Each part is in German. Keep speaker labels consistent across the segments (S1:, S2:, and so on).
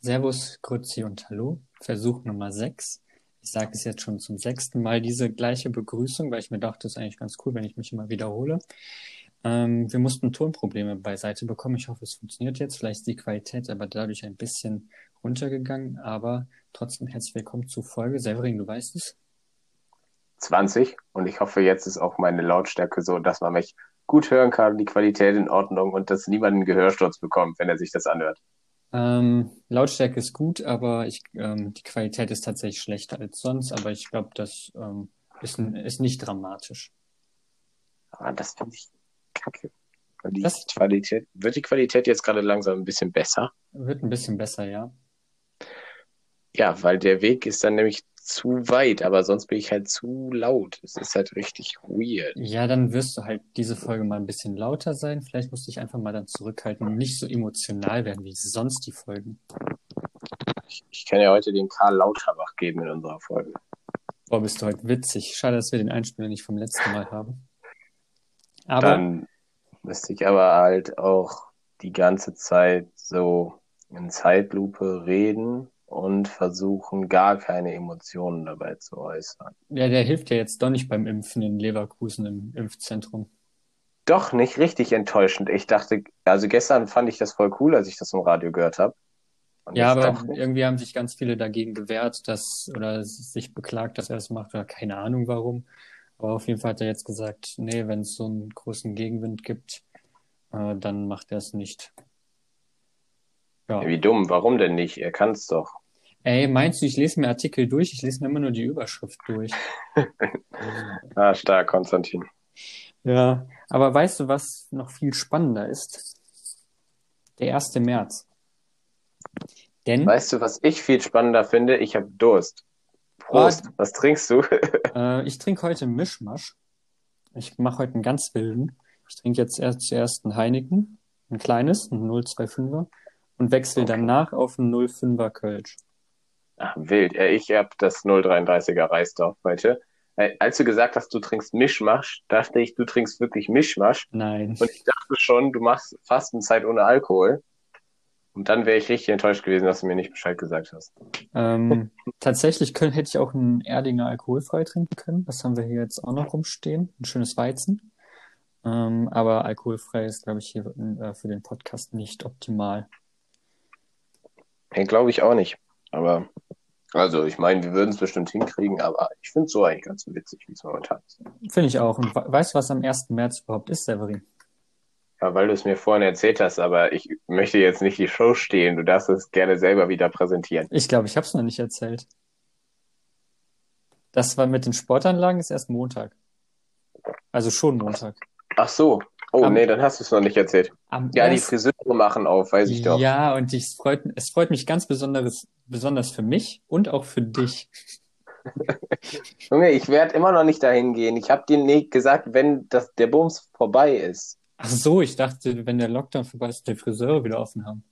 S1: Servus, Grüezi und Hallo. Versuch Nummer 6. Ich sage es jetzt schon zum sechsten Mal diese gleiche Begrüßung, weil ich mir dachte, das ist eigentlich ganz cool, wenn ich mich immer wiederhole. Ähm, wir mussten Tonprobleme beiseite bekommen. Ich hoffe, es funktioniert jetzt. Vielleicht ist die Qualität aber dadurch ein bisschen runtergegangen. Aber trotzdem herzlich willkommen zur Folge. Severin, du weißt es?
S2: 20 und ich hoffe, jetzt ist auch meine Lautstärke so, dass man mich gut hören kann, die Qualität in Ordnung und dass niemand einen Gehörsturz bekommt, wenn er sich das anhört.
S1: Ähm, Lautstärke ist gut, aber ich, ähm, die Qualität ist tatsächlich schlechter als sonst, aber ich glaube, das ähm, ist, ist nicht dramatisch.
S2: Ah, das finde ich kacke. Die das Qualität, wird die Qualität jetzt gerade langsam ein bisschen besser?
S1: Wird ein bisschen besser, ja.
S2: Ja, weil der Weg ist dann nämlich zu weit, aber sonst bin ich halt zu laut. Es ist halt richtig weird.
S1: Ja, dann wirst du halt diese Folge mal ein bisschen lauter sein. Vielleicht musst du dich einfach mal dann zurückhalten und nicht so emotional werden wie sonst die Folgen.
S2: Ich, ich kann ja heute den Karl Lauterbach geben in unserer Folge.
S1: Boah, bist du heute witzig. Schade, dass wir den Einspieler nicht vom letzten Mal haben.
S2: Aber. Dann müsste ich aber halt auch die ganze Zeit so in Zeitlupe reden und versuchen, gar keine Emotionen dabei zu äußern.
S1: Ja, der hilft ja jetzt doch nicht beim Impfen in Leverkusen im Impfzentrum.
S2: Doch, nicht richtig enttäuschend. Ich dachte, also gestern fand ich das voll cool, als ich das im Radio gehört habe.
S1: Ja, aber irgendwie haben sich ganz viele dagegen gewehrt, dass, oder sich beklagt, dass er es macht, oder keine Ahnung warum. Aber auf jeden Fall hat er jetzt gesagt, nee, wenn es so einen großen Gegenwind gibt, äh, dann macht er es nicht.
S2: Ja. Wie dumm, warum denn nicht? Er kann es doch.
S1: Ey, meinst du, ich lese mir Artikel durch? Ich lese mir immer nur die Überschrift durch.
S2: ah, stark, Konstantin.
S1: Ja, aber weißt du, was noch viel spannender ist? Der 1. März.
S2: Denn. Weißt du, was ich viel spannender finde? Ich habe Durst. Prost. Was, was trinkst du?
S1: äh, ich trinke heute Mischmasch. Ich mache heute einen ganz wilden. Ich trinke jetzt erst zuerst ein Heineken, ein kleines, ein 025er und wechsle okay. danach auf ein 05er Kölsch.
S2: Ach, wild. Ich habe das 033er Reisdorf heute. Äh, als du gesagt hast, du trinkst Mischmasch, dachte ich, du trinkst wirklich Mischmasch.
S1: Nein.
S2: Und ich dachte schon, du machst Fastenzeit ohne Alkohol. Und dann wäre ich richtig enttäuscht gewesen, dass du mir nicht Bescheid gesagt hast.
S1: Ähm, tatsächlich können, hätte ich auch einen Erdinger alkoholfrei trinken können. Das haben wir hier jetzt auch noch rumstehen. Ein schönes Weizen. Ähm, aber alkoholfrei ist, glaube ich, hier äh, für den Podcast nicht optimal.
S2: Hey, glaube ich auch nicht. Aber, also, ich meine, wir würden es bestimmt hinkriegen, aber ich finde es so eigentlich ganz witzig, wie es momentan ist.
S1: Finde ich auch. Und weißt du, was am 1. März überhaupt ist, Severin?
S2: Ja, weil du es mir vorhin erzählt hast, aber ich möchte jetzt nicht die Show stehlen. Du darfst es gerne selber wieder präsentieren.
S1: Ich glaube, ich habe es noch nicht erzählt. Das war mit den Sportanlagen ist erst Montag. Also schon Montag.
S2: Ach so. Oh, am, nee, dann hast du es noch nicht erzählt. ja, erst... die Friseure machen auf, weiß ich doch.
S1: Ja, und ich, es, freut, es freut mich ganz besonderes, besonders für mich und auch für dich.
S2: Junge, ich werde immer noch nicht dahin gehen. Ich habe dir nicht gesagt, wenn das, der Bums vorbei ist.
S1: Ach so, ich dachte, wenn der Lockdown vorbei ist, die Friseure wieder offen haben.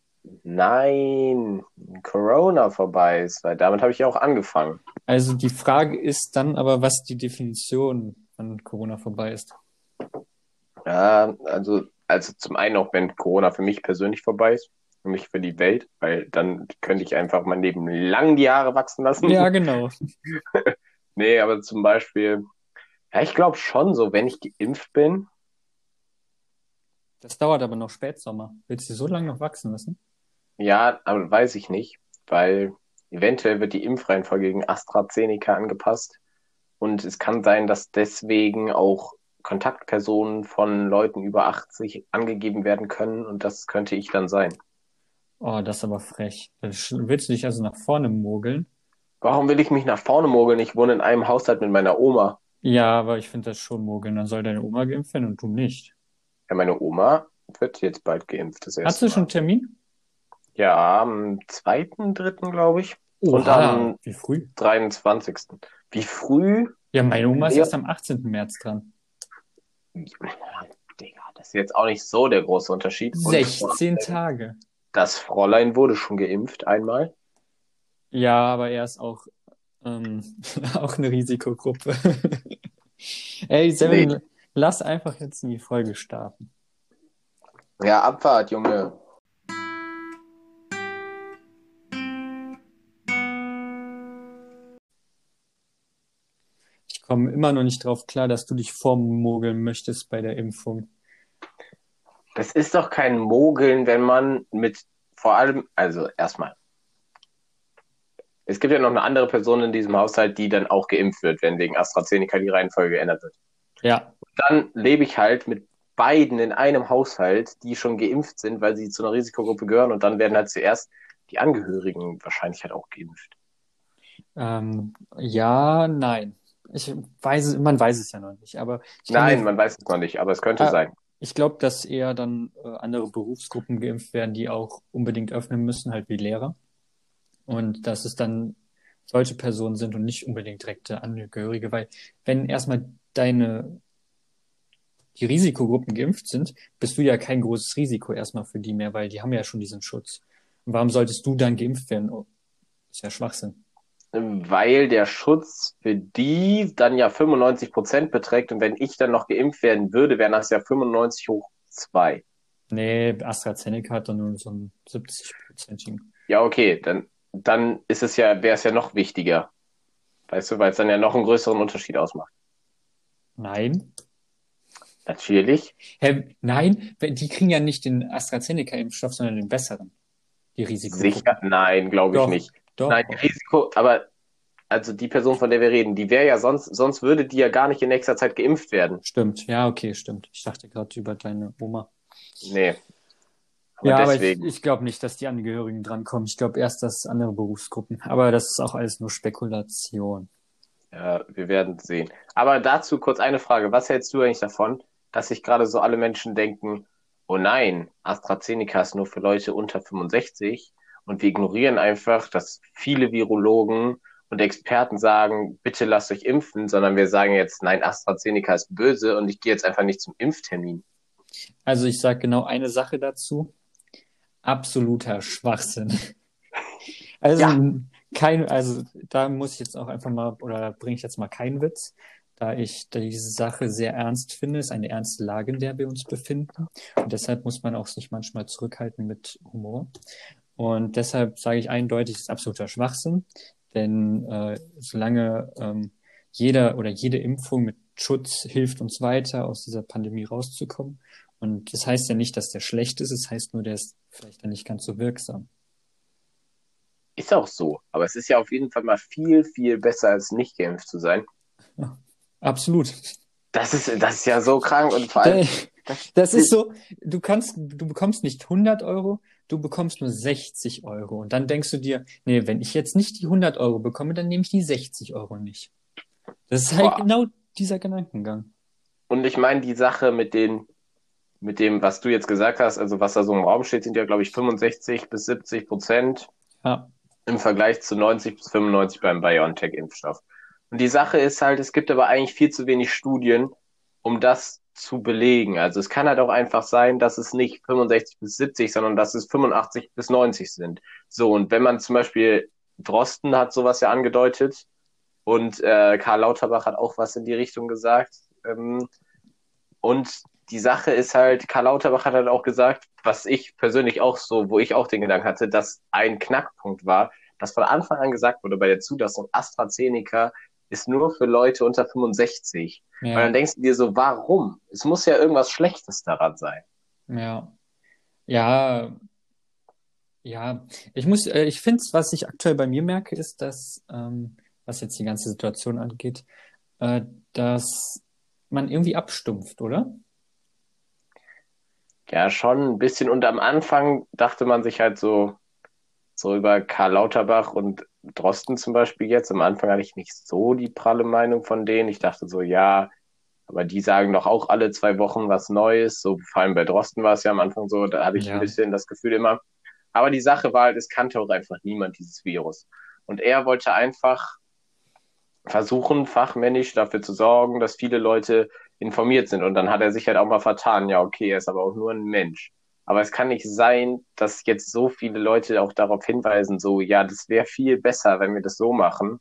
S2: Nein, Corona vorbei ist, weil damit habe ich ja auch angefangen.
S1: Also die Frage ist dann aber, was die Definition von Corona vorbei ist.
S2: Ja, also, also zum einen auch, wenn Corona für mich persönlich vorbei ist, für mich für die Welt, weil dann könnte ich einfach mein Leben lang die Haare wachsen lassen.
S1: Ja, genau.
S2: nee, aber zum Beispiel, ja, ich glaube schon so, wenn ich geimpft bin.
S1: Das dauert aber noch Spätsommer. Willst du so lange noch wachsen lassen?
S2: Ja, aber weiß ich nicht, weil eventuell wird die Impfreihenfolge gegen AstraZeneca angepasst. Und es kann sein, dass deswegen auch Kontaktpersonen von Leuten über 80 angegeben werden können und das könnte ich dann sein.
S1: Oh, das ist aber frech. Willst du dich also nach vorne mogeln?
S2: Warum will ich mich nach vorne mogeln? Ich wohne in einem Haushalt mit meiner Oma.
S1: Ja, aber ich finde das schon mogeln. Dann soll deine Oma geimpft werden und du nicht.
S2: Ja, meine Oma wird jetzt bald geimpft. Das
S1: Hast du schon einen Termin?
S2: Ja, am 2.3. glaube ich.
S1: Oha, und am
S2: wie früh? 23. Wie früh?
S1: Ja, meine Oma ist erst am 18. März dran.
S2: Digga, das ist jetzt auch nicht so der große Unterschied.
S1: 16 Und Tage.
S2: Das Fräulein wurde schon geimpft einmal.
S1: Ja, aber er ist auch, ähm, auch eine Risikogruppe. Ey, Seven, nee. lass einfach jetzt in die Folge starten.
S2: Ja, Abfahrt, Junge.
S1: Komme immer noch nicht drauf klar, dass du dich vormogeln möchtest bei der Impfung.
S2: Das ist doch kein Mogeln, wenn man mit vor allem, also erstmal. Es gibt ja noch eine andere Person in diesem Haushalt, die dann auch geimpft wird, wenn wegen AstraZeneca die Reihenfolge geändert wird.
S1: Ja.
S2: Dann lebe ich halt mit beiden in einem Haushalt, die schon geimpft sind, weil sie zu einer Risikogruppe gehören und dann werden halt zuerst die Angehörigen wahrscheinlich halt auch geimpft.
S1: Ähm, ja, nein. Ich weiß, man weiß es ja noch nicht, aber
S2: Nein, man weiß es noch nicht, aber es könnte
S1: Ah,
S2: sein.
S1: Ich glaube, dass eher dann äh, andere Berufsgruppen geimpft werden, die auch unbedingt öffnen müssen, halt wie Lehrer. Und dass es dann solche Personen sind und nicht unbedingt direkte Angehörige, weil wenn erstmal deine die Risikogruppen geimpft sind, bist du ja kein großes Risiko erstmal für die mehr, weil die haben ja schon diesen Schutz. Und warum solltest du dann geimpft werden? Oh, ist ja Schwachsinn.
S2: Weil der Schutz für die dann ja 95 Prozent beträgt und wenn ich dann noch geimpft werden würde, wären das ja 95 hoch 2.
S1: Nee, AstraZeneca hat dann nur so einen 70-prozentigen.
S2: Ja, okay, dann, dann ist es ja, wäre es ja noch wichtiger. Weißt du, weil es dann ja noch einen größeren Unterschied ausmacht.
S1: Nein.
S2: Natürlich.
S1: Hä, nein, die kriegen ja nicht den AstraZeneca-Impfstoff, sondern den besseren. Die Risikogruppen.
S2: Sicher? Nein, glaube ich
S1: Doch.
S2: nicht.
S1: Doch.
S2: Nein, Risiko, aber also die Person, von der wir reden, die wäre ja sonst, sonst würde die ja gar nicht in nächster Zeit geimpft werden.
S1: Stimmt, ja, okay, stimmt. Ich dachte gerade über deine Oma.
S2: Nee. Aber
S1: ja,
S2: deswegen.
S1: aber ich, ich glaube nicht, dass die Angehörigen drankommen. Ich glaube erst, dass andere Berufsgruppen. Aber das ist auch alles nur Spekulation.
S2: Ja, wir werden sehen. Aber dazu kurz eine Frage. Was hältst du eigentlich davon, dass sich gerade so alle Menschen denken, oh nein, AstraZeneca ist nur für Leute unter 65 und wir ignorieren einfach, dass viele Virologen und Experten sagen, bitte lasst euch impfen, sondern wir sagen jetzt, nein, AstraZeneca ist böse und ich gehe jetzt einfach nicht zum Impftermin.
S1: Also ich sage genau eine Sache dazu. Absoluter Schwachsinn. Also
S2: Ja.
S1: kein, also da muss ich jetzt auch einfach mal, oder bringe ich jetzt mal keinen Witz, da ich diese Sache sehr ernst finde, ist eine ernste Lage, in der wir uns befinden. Und deshalb muss man auch sich manchmal zurückhalten mit Humor. Und deshalb sage ich eindeutig, es ist absoluter Schwachsinn. Denn äh, solange ähm, jeder oder jede Impfung mit Schutz hilft uns weiter, aus dieser Pandemie rauszukommen. Und das heißt ja nicht, dass der schlecht ist, es heißt nur, der ist vielleicht dann nicht ganz so wirksam.
S2: Ist auch so. Aber es ist ja auf jeden Fall mal viel, viel besser, als nicht geimpft zu sein.
S1: Absolut.
S2: Das ist, das ist ja so krank und vor allem,
S1: Das ist so, du kannst, du bekommst nicht 100 Euro, du bekommst nur 60 Euro. Und dann denkst du dir, nee, wenn ich jetzt nicht die 100 Euro bekomme, dann nehme ich die 60 Euro nicht. Das ist halt
S2: Boah.
S1: genau dieser Gedankengang.
S2: Und ich meine, die Sache mit den, mit dem, was du jetzt gesagt hast, also was da so im Raum steht, sind ja, glaube ich, 65 bis 70 Prozent
S1: Ja,
S2: im Vergleich zu 90 bis 95 beim BioNTech-Impfstoff. Und die Sache ist halt, es gibt aber eigentlich viel zu wenig Studien, um das zu belegen. Also es kann halt auch einfach sein, dass es nicht 65 bis 70, sondern dass es 85 bis 90 sind. So, und wenn man zum Beispiel, Drosten hat sowas ja angedeutet und äh, Karl Lauterbach hat auch was in die Richtung gesagt. Ähm, und die Sache ist halt, Karl Lauterbach hat halt auch gesagt, was ich persönlich auch so, wo ich auch den Gedanken hatte, dass ein Knackpunkt war, dass von Anfang an gesagt wurde bei der Zulassung AstraZeneca ist nur für Leute unter 65. Und
S1: ja,
S2: dann denkst du dir so, warum? Es muss ja irgendwas Schlechtes daran sein.
S1: ja. Ja, ja. Ich muss, äh, ich finde, was ich aktuell bei mir merke, ist, dass, ähm, was jetzt die ganze Situation angeht, äh, dass man irgendwie abstumpft, oder?
S2: Ja, schon ein bisschen. Und am Anfang dachte man sich halt so, so über Karl Lauterbach und Drosten zum Beispiel jetzt. Am Anfang hatte ich nicht so die pralle Meinung von denen. Ich dachte so, ja, aber die sagen doch auch alle zwei Wochen was Neues. So, vor allem bei Drosten war es ja am Anfang so, da hatte ich
S1: Ja.
S2: ein bisschen das Gefühl immer. Aber die Sache war halt, es kannte auch einfach niemand dieses Virus. Und er wollte einfach versuchen, fachmännisch dafür zu sorgen, dass viele Leute informiert sind. Und dann hat er sich halt auch mal vertan. Ja, okay, er ist aber auch nur ein Mensch. Aber es kann nicht sein, dass jetzt so viele Leute auch darauf hinweisen, so, ja, das wäre viel besser, wenn wir das so machen.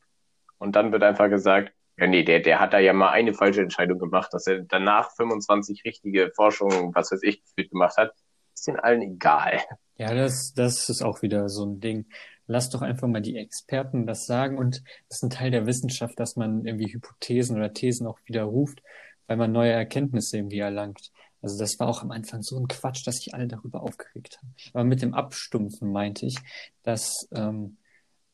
S2: Und dann wird einfach gesagt, ja, nee, der, der hat da ja mal eine falsche Entscheidung gemacht, dass er danach 25 richtige Forschungen, was weiß ich, gemacht hat. Ist den allen egal.
S1: Ja, das, das ist auch wieder so ein Ding. lass doch einfach mal die Experten das sagen und das ist ein Teil der Wissenschaft, dass man irgendwie Hypothesen oder Thesen auch widerruft, weil man neue Erkenntnisse irgendwie erlangt. Also das war auch am Anfang so ein Quatsch, dass sich alle darüber aufgeregt haben. Aber mit dem Abstumpfen meinte ich, dass ähm,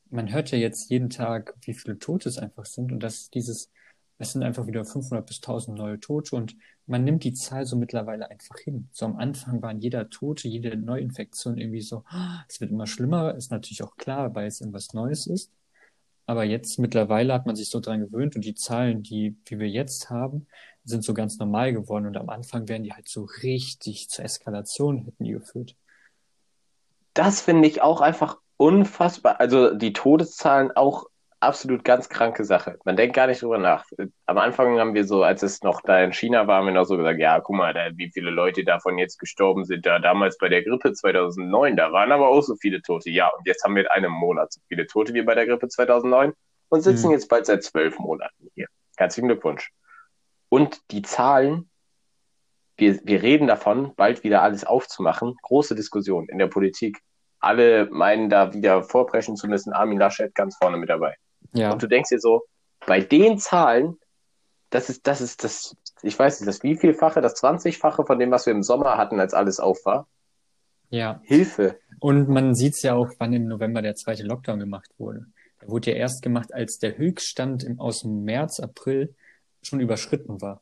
S1: man hört ja jetzt jeden Tag, wie viele Tote es einfach sind und dass dieses, es sind einfach wieder 500 bis 1000 neue Tote und man nimmt die Zahl so mittlerweile einfach hin. So am Anfang waren jeder Tote, jede Neuinfektion irgendwie so, es wird immer schlimmer, ist natürlich auch klar, weil es irgendwas Neues ist. Aber jetzt mittlerweile hat man sich so dran gewöhnt und die Zahlen, die, die wir jetzt haben, sind so ganz normal geworden und am Anfang wären die halt so richtig zur Eskalation hätten die geführt.
S2: Das finde ich auch einfach unfassbar. Also die Todeszahlen auch absolut ganz kranke Sache. Man denkt gar nicht drüber nach. Am Anfang haben wir so, als es noch da in China war, haben wir noch so gesagt, ja, guck mal, da, wie viele Leute davon jetzt gestorben sind. Da damals bei der Grippe 2009, da waren aber auch so viele Tote. Ja, und jetzt haben wir in einem Monat so viele Tote wie bei der Grippe 2009 und sitzen mhm. jetzt bald seit zwölf Monaten hier. Herzlichen Glückwunsch. Und die Zahlen, wir, wir reden davon, bald wieder alles aufzumachen. Große Diskussion in der Politik. Alle meinen da wieder vorbrechen zu müssen. Armin Laschet ganz vorne mit dabei. Ja. Und du denkst dir so, bei den Zahlen, das ist, das ist das, ich weiß nicht, das wievielfache, das 20-fache von dem, was wir im Sommer hatten, als alles auf war.
S1: Ja.
S2: Hilfe.
S1: Und man sieht es ja auch, wann im November der zweite Lockdown gemacht wurde. Der wurde ja erst gemacht, als der Höchststand im, aus dem März, April schon überschritten war.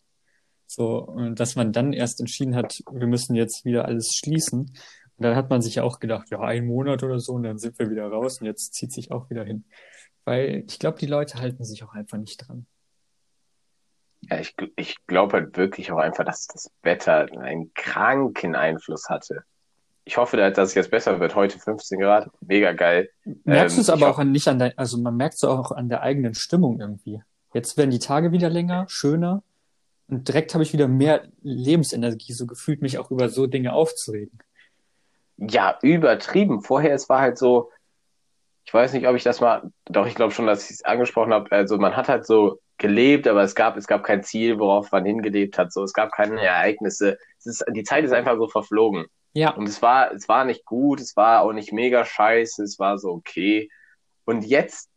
S1: So, und dass man dann erst entschieden hat, wir müssen jetzt wieder alles schließen. Und dann hat man sich ja auch gedacht, ja, ein Monat oder so, und dann sind wir wieder raus und jetzt zieht sich auch wieder hin. Weil ich glaube, die Leute halten sich auch einfach nicht dran.
S2: Ja, ich, ich glaube halt wirklich auch einfach, dass das Wetter einen kranken Einfluss hatte. Ich hoffe, dass es jetzt besser wird. Heute 15 Grad, mega geil.
S1: Merkst ähm, du es aber auch an, nicht an der, also man merkt es auch an der eigenen Stimmung irgendwie. Jetzt werden die Tage wieder länger, schöner. Und direkt habe ich wieder mehr Lebensenergie, so gefühlt, mich auch über so Dinge aufzuregen.
S2: Ja, übertrieben. Vorher, es war halt so, ich weiß nicht, ob ich das mal, doch, ich glaube schon, dass ich es angesprochen habe. Also man hat halt so gelebt, aber es gab, es gab kein Ziel, worauf man hingelebt hat. So, es gab keine Ereignisse. Ist, die Zeit ist einfach so verflogen.
S1: Ja.
S2: Und es war, es war nicht gut, es war auch nicht mega scheiße, es war so okay. Und jetzt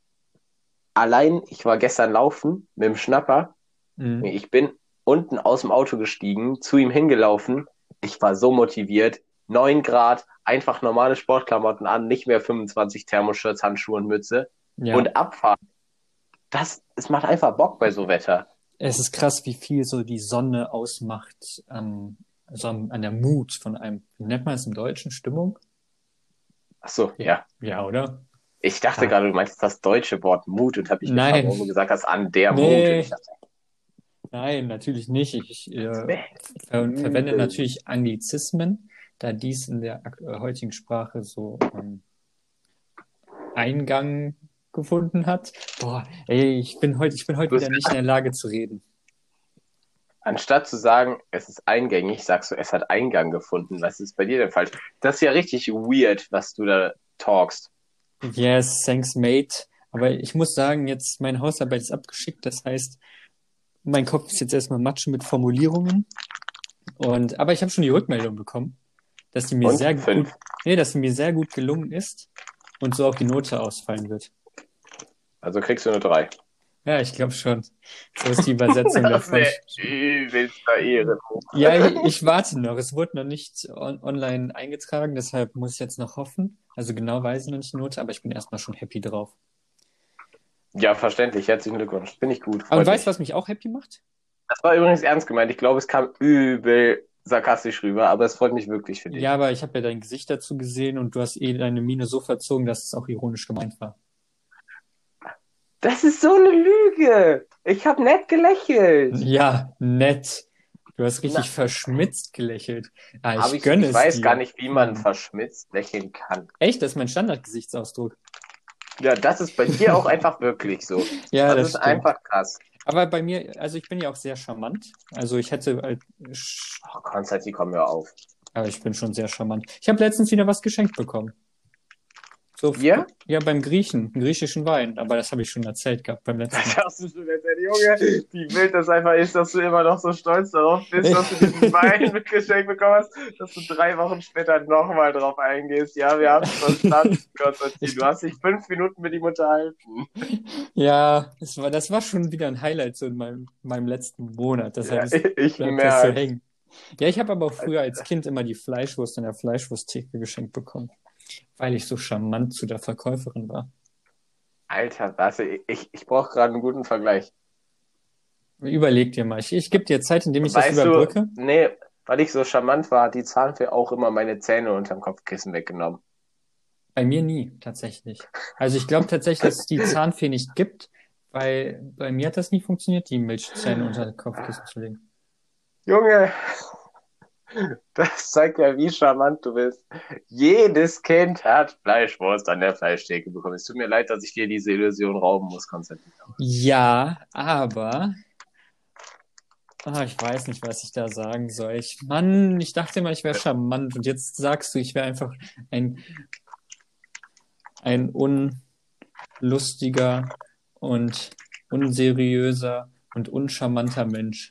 S2: allein, ich war gestern laufen mit dem Schnapper. Mhm. Ich bin unten aus dem Auto gestiegen, zu ihm hingelaufen. Ich war so motiviert. Neun Grad, einfach normale Sportklamotten an, nicht mehr 25 Thermoshirts, Handschuhe und Mütze. Ja. Und abfahren. Das, es macht einfach Bock bei so Wetter.
S1: Es ist krass, wie viel so die Sonne ausmacht, ähm, also an der Mut von einem, wie nennt man es im Deutschen, Stimmung?
S2: Ach so, ja.
S1: Ja, oder?
S2: Ich dachte ah. gerade, du meinst das deutsche Wort Mut und habe ich
S1: Nein.
S2: wo du gesagt hast, an der nee. Mut. Dachte,
S1: Nein, natürlich nicht. Ich äh, ver verwende natürlich Anglizismen, da dies in der äh, heutigen Sprache so ähm, Eingang gefunden hat. Boah, ey, ich bin heute, ich bin heute wieder nicht in der Lage zu reden.
S2: Anstatt zu sagen, es ist eingängig, sagst du, es hat Eingang gefunden. Was ist bei dir denn falsch? Das ist ja richtig weird, was du da talkst.
S1: Yes, thanks, mate. Aber ich muss sagen, jetzt meine Hausarbeit ist abgeschickt. Das heißt, mein Kopf ist jetzt erstmal matschen mit Formulierungen. Und, aber ich habe schon die Rückmeldung bekommen, dass die mir und? sehr Fünf. gut, nee, dass die mir sehr gut gelungen ist und so auch die Note ausfallen wird.
S2: Also kriegst du eine drei.
S1: Ja, ich glaube schon. So ist die Übersetzung davon. Ja, ich, ich, warte noch. Es wurde noch nicht on online eingetragen, deshalb muss ich jetzt noch hoffen. Also genau weiß ich noch nicht die Note, aber ich bin erstmal schon happy drauf.
S2: Ja, verständlich. Herzlichen Glückwunsch. Bin ich gut.
S1: Aber weißt du, was mich auch happy macht?
S2: Das war übrigens ernst gemeint. Ich glaube, es kam übel sarkastisch rüber, aber es freut mich wirklich für dich.
S1: Ja, aber ich habe ja dein Gesicht dazu gesehen und du hast eh deine Miene so verzogen, dass es auch ironisch gemeint war.
S2: Das ist so eine Lüge. Ich habe nett gelächelt.
S1: Ja, nett. Du hast richtig Na. verschmitzt gelächelt.
S2: Ah, ich, Aber ich, ich weiß dir. gar nicht, wie man verschmitzt lächeln kann.
S1: Echt? Das ist mein Standardgesichtsausdruck.
S2: Ja, das ist bei dir auch einfach wirklich so.
S1: Ja, das,
S2: das ist
S1: stimmt.
S2: einfach krass.
S1: Aber bei mir, also ich bin ja auch sehr charmant. Also ich hätte halt.
S2: Ach, Konstantin, komm mir auf.
S1: Aber ich bin schon sehr charmant. Ich habe letztens wieder was geschenkt bekommen. So,
S2: Bier?
S1: Ja, beim Griechen, griechischen Wein. Aber das habe ich schon erzählt gehabt beim letzten
S2: Das
S1: Mal.
S2: hast du schon erzählt, Junge. Wie wild das einfach ist, dass du immer noch so stolz darauf bist, dass du diesen Wein mitgeschenkt bekommen hast, dass du drei Wochen später nochmal drauf eingehst. Ja, wir haben es verstanden, Konstantin. Du hast dich fünf Minuten mit ihm unterhalten.
S1: Ja, das war, das war schon wieder ein Highlight so in meinem, meinem letzten Monat. Deshalb
S2: Ja, ich
S1: das so
S2: merke.
S1: hängen. Ja, ich habe aber auch früher als Kind immer die Fleischwurst an der Fleischwursttheke geschenkt bekommen, weil ich so charmant zu der Verkäuferin war.
S2: Alter, was? Ich, ich brauche gerade einen guten Vergleich.
S1: Überleg dir mal. Ich, ich gebe dir Zeit, indem ich das
S2: Weißt du,
S1: überbrücke.
S2: nee, weil ich so charmant war, hat die Zahnfee auch immer meine Zähne unterm Kopfkissen weggenommen.
S1: Bei mir nie, tatsächlich. Also ich glaube tatsächlich, dass es die Zahnfee nicht gibt, weil bei mir hat das nie funktioniert, die Milchzähne unter den Kopfkissen zu legen.
S2: Junge, das zeigt ja, wie charmant du bist. Jedes Kind hat Fleischwurst an der Fleischtheke bekommen. Es tut mir leid, dass ich dir diese Illusion rauben muss, Konstantin.
S1: Ja, aber ah, ich weiß nicht, was ich da sagen soll. Ich, Mann, ich dachte immer, ich wäre charmant und jetzt sagst du, ich wäre einfach ein ein unlustiger und unseriöser und uncharmanter Mensch.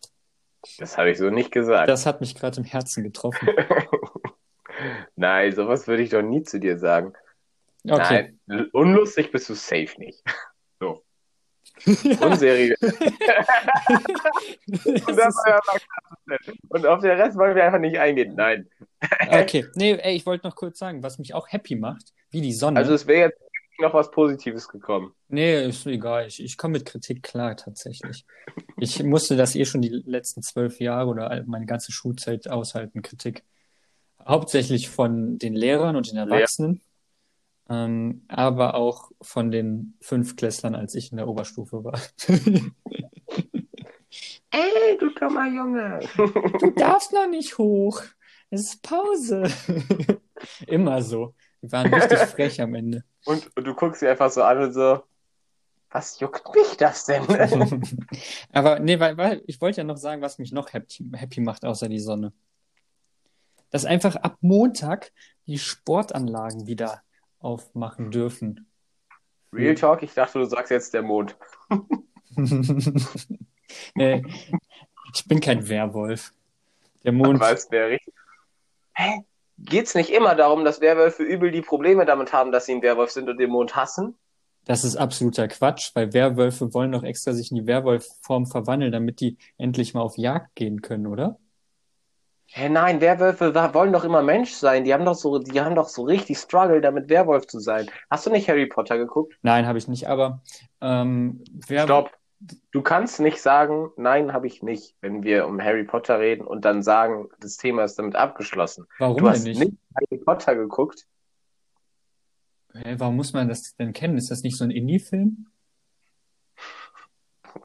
S2: Das habe ich so nicht gesagt.
S1: Das hat mich gerade im Herzen getroffen.
S2: Nein, sowas würde ich doch nie zu dir sagen.
S1: Okay.
S2: Nein, unlustig bist du safe nicht. So. Unseriös. Und, das ja klasse. Und auf den Rest wollen wir einfach nicht eingehen. Nein.
S1: Okay, nee, ey, ich wollte noch kurz sagen, was mich auch happy macht, wie die Sonne.
S2: Also es wäre jetzt noch was Positives gekommen.
S1: Nee, ist egal. Ich, ich komme mit Kritik klar, tatsächlich. Ich musste das eh schon die letzten zwölf Jahre oder meine ganze Schulzeit aushalten, Kritik. Hauptsächlich von den Lehrern und den Erwachsenen, ähm, aber auch von den Fünftklässlern, als ich in der Oberstufe war.
S2: Ey, du dummer Junge.
S1: Du darfst noch nicht hoch. Es ist Pause. Immer so. Die waren richtig frech am Ende.
S2: Und, und du guckst sie einfach so an und so, was juckt mich das denn?
S1: Aber nee, weil, weil ich wollte ja noch sagen, was mich noch happy, happy macht, außer die Sonne. Dass einfach ab Montag die Sportanlagen wieder aufmachen dürfen.
S2: Real Talk, ich dachte, du sagst jetzt der Mond.
S1: nee, ich bin kein Werwolf. Der Mond.
S2: Aber es wäre richtig. Hä? Geht's nicht immer darum, dass Werwölfe übel die Probleme damit haben, dass sie ein Werwolf sind und den Mond hassen?
S1: Das ist absoluter Quatsch, weil Werwölfe wollen doch extra sich in die Werwolfform verwandeln, damit die endlich mal auf Jagd gehen können, oder?
S2: Hä, nein, Werwölfe wollen doch immer Mensch sein. Die haben doch so, die haben doch so richtig Struggle, damit Werwolf zu sein. Hast du nicht Harry Potter geguckt?
S1: Nein, habe ich nicht, aber ähm, Wer
S2: Stopp. Du kannst nicht sagen, nein, habe ich nicht, wenn wir um Harry Potter reden und dann sagen, das Thema ist damit abgeschlossen.
S1: warum
S2: Du
S1: denn
S2: hast
S1: nicht?
S2: nicht Harry Potter geguckt.
S1: Hä, warum muss man das denn kennen? Ist das nicht so ein Indie-Film?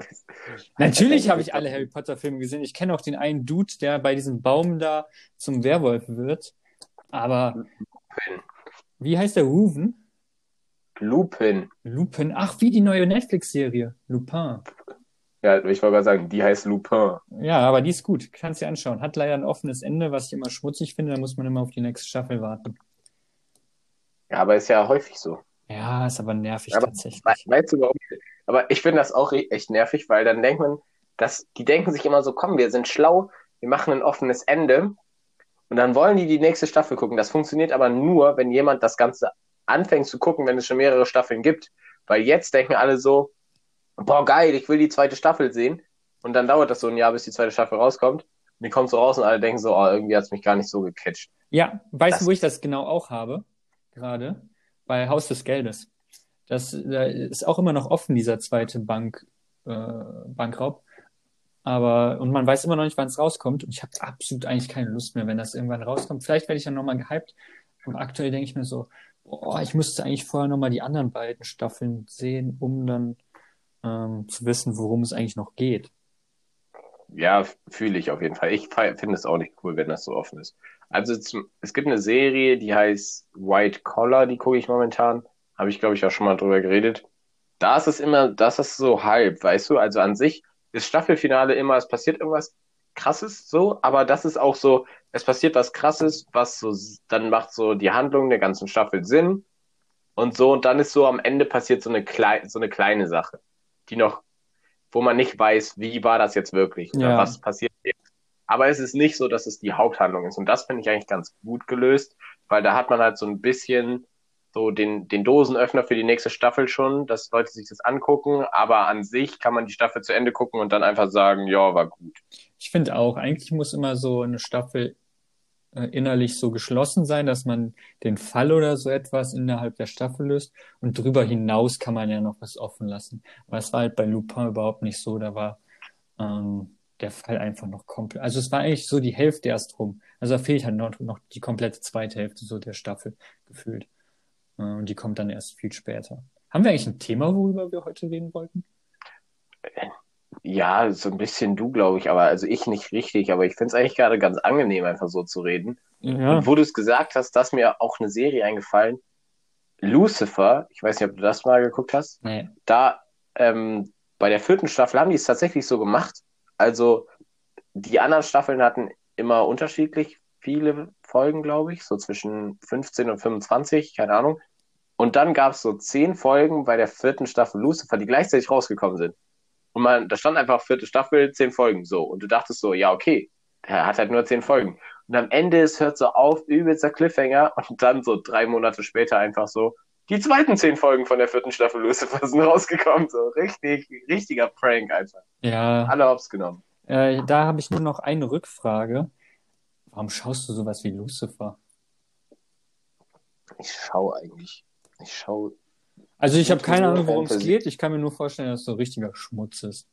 S1: Natürlich habe ich alle Harry Potter-Filme gesehen. Ich kenne auch den einen Dude, der bei diesem Baum da zum Werwolf wird. Aber wie heißt der Ruven?
S2: Lupin.
S1: Lupin. Ach, wie die neue Netflix-Serie. Lupin.
S2: Ja, ich wollte gerade sagen, die heißt Lupin.
S1: Ja, aber die ist gut. Kannst dir anschauen. Hat leider ein offenes Ende, was ich immer schmutzig finde. Da muss man immer auf die nächste Staffel warten.
S2: Ja, aber ist ja häufig so.
S1: Ja, ist aber nervig
S2: Aber-
S1: tatsächlich.
S2: We- Weißt du warum? Aber ich finde das auch re- echt nervig, weil dann denkt man, dass die denken sich immer so, komm, wir sind schlau, wir machen ein offenes Ende und dann wollen die die nächste Staffel gucken. Das funktioniert aber nur, wenn jemand das Ganze anfängt zu gucken, wenn es schon mehrere Staffeln gibt. Weil jetzt denken alle so, boah, geil, ich will die zweite Staffel sehen. Und dann dauert das so ein Jahr, bis die zweite Staffel rauskommt. Und die kommt so raus und alle denken so, oh, irgendwie hat's mich gar nicht so gecatcht.
S1: Ja, weißt
S2: Das-
S1: du, wo ich das genau auch habe? Gerade? Bei Haus des Geldes. Das da ist auch immer noch offen, dieser zweite Bank, äh, Bankraub. Aber, und man weiß immer noch nicht, wann es rauskommt. Und ich habe absolut eigentlich keine Lust mehr, wenn das irgendwann rauskommt. Vielleicht werde ich dann nochmal gehypt. Aber aktuell denke ich mir so, boah, ich müsste eigentlich vorher nochmal die anderen beiden Staffeln sehen, um dann ähm, zu wissen, worum es eigentlich noch geht.
S2: Ja, fühle ich auf jeden Fall. Ich finde es auch nicht cool, wenn das so offen ist. Also zum, es gibt eine Serie, die heißt White Collar, die gucke ich momentan. Habe ich, glaube ich, auch schon mal drüber geredet. Da ist es immer, das ist so halb, weißt du? Also an sich ist Staffelfinale immer, es passiert irgendwas Krasses so, aber das ist auch so, es passiert was Krasses, was so, dann macht so die Handlung der ganzen Staffel Sinn. und so. Und dann ist so am Ende passiert so eine, klei so eine kleine Sache, die noch, wo man nicht weiß, wie war das jetzt wirklich oder
S1: Ja.
S2: was passiert jetzt. Aber es ist nicht so, dass es die Haupthandlung ist. Und das finde ich eigentlich ganz gut gelöst, weil da hat man halt so ein bisschen so den, den Dosenöffner für die nächste Staffel schon, dass Leute sich das angucken. Aber an sich kann man die Staffel zu Ende gucken und dann einfach sagen, ja, war gut.
S1: Ich finde auch, eigentlich muss immer so eine Staffel äh, innerlich so geschlossen sein, dass man den Fall oder so etwas innerhalb der Staffel löst und darüber hinaus kann man ja noch was offen lassen. Aber es war halt bei Lupin überhaupt nicht so, da war ähm, der Fall einfach noch komplett, also es war eigentlich so die Hälfte erst rum. Also da fehlt halt noch, noch die komplette zweite Hälfte so der Staffel gefühlt. Äh, und die kommt dann erst viel später. Haben wir eigentlich ein Thema, worüber wir heute reden wollten?
S2: Ja, so ein bisschen du, glaube ich, aber also ich nicht richtig, aber ich finde es eigentlich gerade ganz angenehm, einfach so zu reden.
S1: Ja.
S2: Und wo du es gesagt hast, da ist mir auch eine Serie eingefallen. Lucifer, ich weiß nicht, ob du das mal geguckt hast.
S1: Nee.
S2: Da ähm, bei der vierten Staffel haben die es tatsächlich so gemacht. Also die anderen Staffeln hatten immer unterschiedlich viele Folgen, glaube ich, so zwischen 15 und 25, keine Ahnung. Und dann gab es so zehn Folgen bei der vierten Staffel Lucifer, die gleichzeitig rausgekommen sind. Und man, da stand einfach vierte Staffel, zehn Folgen so. Und du dachtest so, ja, okay, der hat halt nur zehn Folgen. Und am Ende, es hört so auf, übelster Cliffhanger. Und dann so drei Monate später einfach so, die zweiten zehn Folgen von der vierten Staffel Lucifer sind rausgekommen. So richtig, richtiger Prank einfach.
S1: Ja.
S2: Alle hops genommen.
S1: Äh, da habe ich nur noch eine Rückfrage. Warum schaust du sowas wie Lucifer?
S2: Ich schau eigentlich. Ich schau.
S1: Also ich habe keine Ahnung, worum es geht. Ich kann mir nur vorstellen, dass es so richtiger Schmutz ist.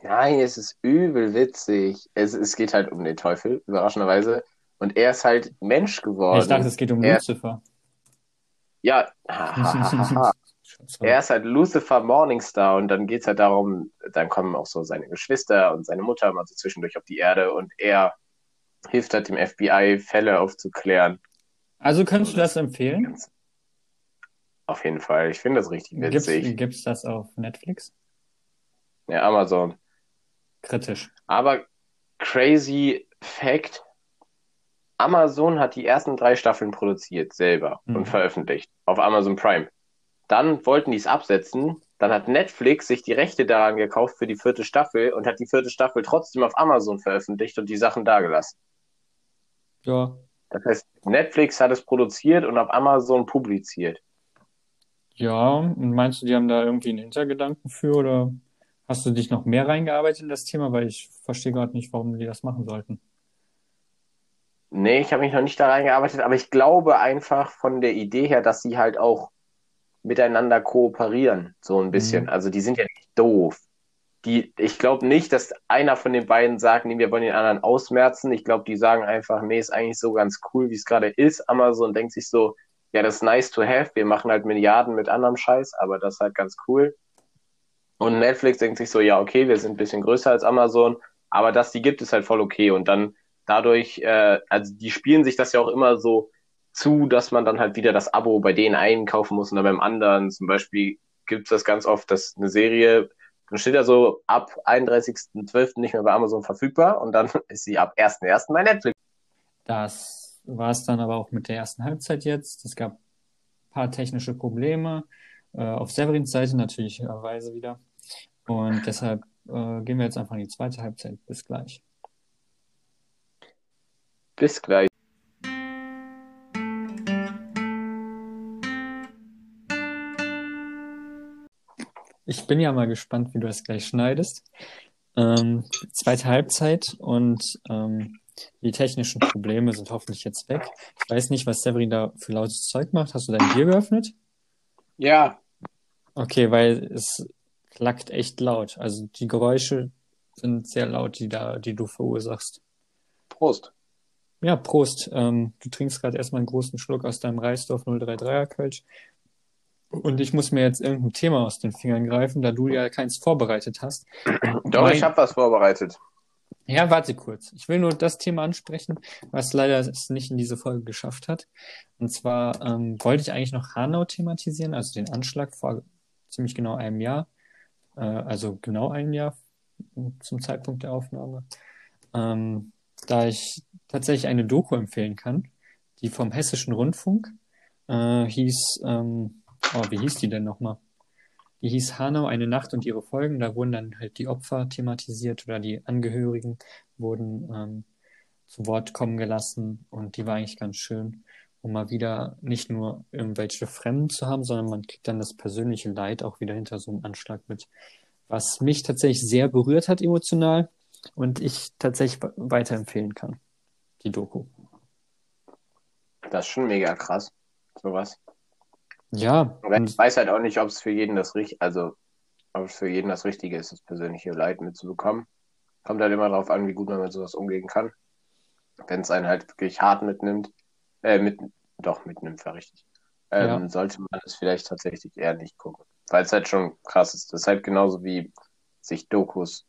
S2: Nein, es ist übel witzig. Es, es geht halt um den Teufel, überraschenderweise. Und er ist halt Mensch geworden.
S1: Ich dachte, es geht um
S2: Er-
S1: Lucifer.
S2: Ja. Er ist halt Lucifer Morningstar und dann geht's halt darum, dann kommen auch so seine Geschwister und seine Mutter mal so zwischendurch auf die Erde und er hilft halt dem FBI, Fälle aufzuklären.
S1: Also könntest du das empfehlen?
S2: Auf jeden Fall. Ich finde das richtig witzig.
S1: gibt's das auf Netflix?
S2: Ja, Amazon.
S1: Kritisch.
S2: Aber crazy Fact: Amazon hat die ersten drei Staffeln produziert selber
S1: Mhm.
S2: und veröffentlicht auf Amazon Prime. Dann wollten die es absetzen. Dann hat Netflix sich die Rechte daran gekauft für die vierte Staffel und hat die vierte Staffel trotzdem auf Amazon veröffentlicht und die Sachen dagelassen.
S1: Ja.
S2: Das heißt, Netflix hat es produziert und auf Amazon publiziert.
S1: Ja, und meinst du, die haben da irgendwie einen Hintergedanken für oder hast du dich noch mehr reingearbeitet in das Thema? Weil ich verstehe gerade nicht, warum die das machen sollten.
S2: Nee, ich habe mich noch nicht da reingearbeitet, aber ich glaube einfach von der Idee her, dass sie halt auch miteinander kooperieren, so ein bisschen.
S1: Mhm.
S2: Also die sind ja nicht doof. Die, ich glaube nicht, dass einer von den beiden sagt, nee, wir wollen den anderen ausmerzen. Ich glaube, die sagen einfach, nee, ist eigentlich so ganz cool, wie es gerade ist. Amazon denkt sich so, ja, das ist nice to have. Wir machen halt Milliarden mit anderem Scheiß, aber das ist halt ganz cool. Und Netflix denkt sich so, ja, okay, wir sind ein bisschen größer als Amazon, aber dass die gibt, ist halt voll okay. Und dann dadurch, äh, also die spielen sich das ja auch immer so zu, dass man dann halt wieder das Abo bei denen einkaufen muss und dann beim anderen. Zum Beispiel gibt's das ganz oft, dass eine Serie, steht da so ab 31.12. nicht mehr bei Amazon verfügbar und dann ist sie ab 1.1. bei Netflix.
S1: Das war es dann aber auch mit der ersten Halbzeit jetzt. Es gab ein paar technische Probleme. Äh, auf Severins Seite natürlicherweise wieder. Und deshalb äh, gehen wir jetzt einfach in die zweite Halbzeit. Bis gleich.
S2: Bis gleich.
S1: Ich bin ja mal gespannt, wie du das gleich schneidest. Ähm, zweite Halbzeit und ähm, die technischen Probleme sind hoffentlich jetzt weg. Ich weiß nicht, was Severin da für lautes Zeug macht. Hast du dein Bier geöffnet?
S2: Ja,
S1: Okay, weil es klackt echt laut. Also die Geräusche sind sehr laut, die da, die du verursachst.
S2: Prost.
S1: Ja, Prost. Ähm, du trinkst gerade erstmal einen großen Schluck aus deinem Reisdorf 033er Kölsch. Und ich muss mir jetzt irgendein Thema aus den Fingern greifen, da du ja keins vorbereitet hast.
S2: Doch,
S1: Mein-
S2: ich habe was vorbereitet.
S1: Ja, warte kurz. Ich will nur das Thema ansprechen, was leider es nicht in diese Folge geschafft hat. Und zwar ähm, wollte ich eigentlich noch Hanau thematisieren, also den Anschlag vor ziemlich genau einem Jahr, äh, also genau ein Jahr zum Zeitpunkt der Aufnahme, ähm, da ich tatsächlich eine Doku empfehlen kann, die vom Hessischen Rundfunk äh, hieß, ähm, oh, wie hieß die denn nochmal? Die hieß Hanau, eine Nacht und ihre Folgen. Da wurden dann halt die Opfer thematisiert oder die Angehörigen wurden ähm, zu Wort kommen gelassen und die war eigentlich ganz schön, um mal wieder nicht nur irgendwelche Fremden zu haben, sondern man kriegt dann das persönliche Leid auch wieder hinter so einem Anschlag mit, was mich tatsächlich sehr berührt hat emotional und ich tatsächlich weiterempfehlen kann, die Doku.
S2: Das ist schon mega krass, sowas.
S1: Ja.
S2: Aber ich weiß halt auch nicht, ob es für jeden das richtig, also ob es für jeden das Richtige ist, das persönliche Leid mitzubekommen. Kommt halt immer darauf an, wie gut man mit sowas umgehen kann. Wenn es einen halt wirklich hart mitnimmt, äh, mit, doch, mitnimmt, war richtig. Ähm, ja. Sollte man es vielleicht tatsächlich eher nicht gucken. Weil es halt schon krass ist. Das ist halt genauso wie sich Dokus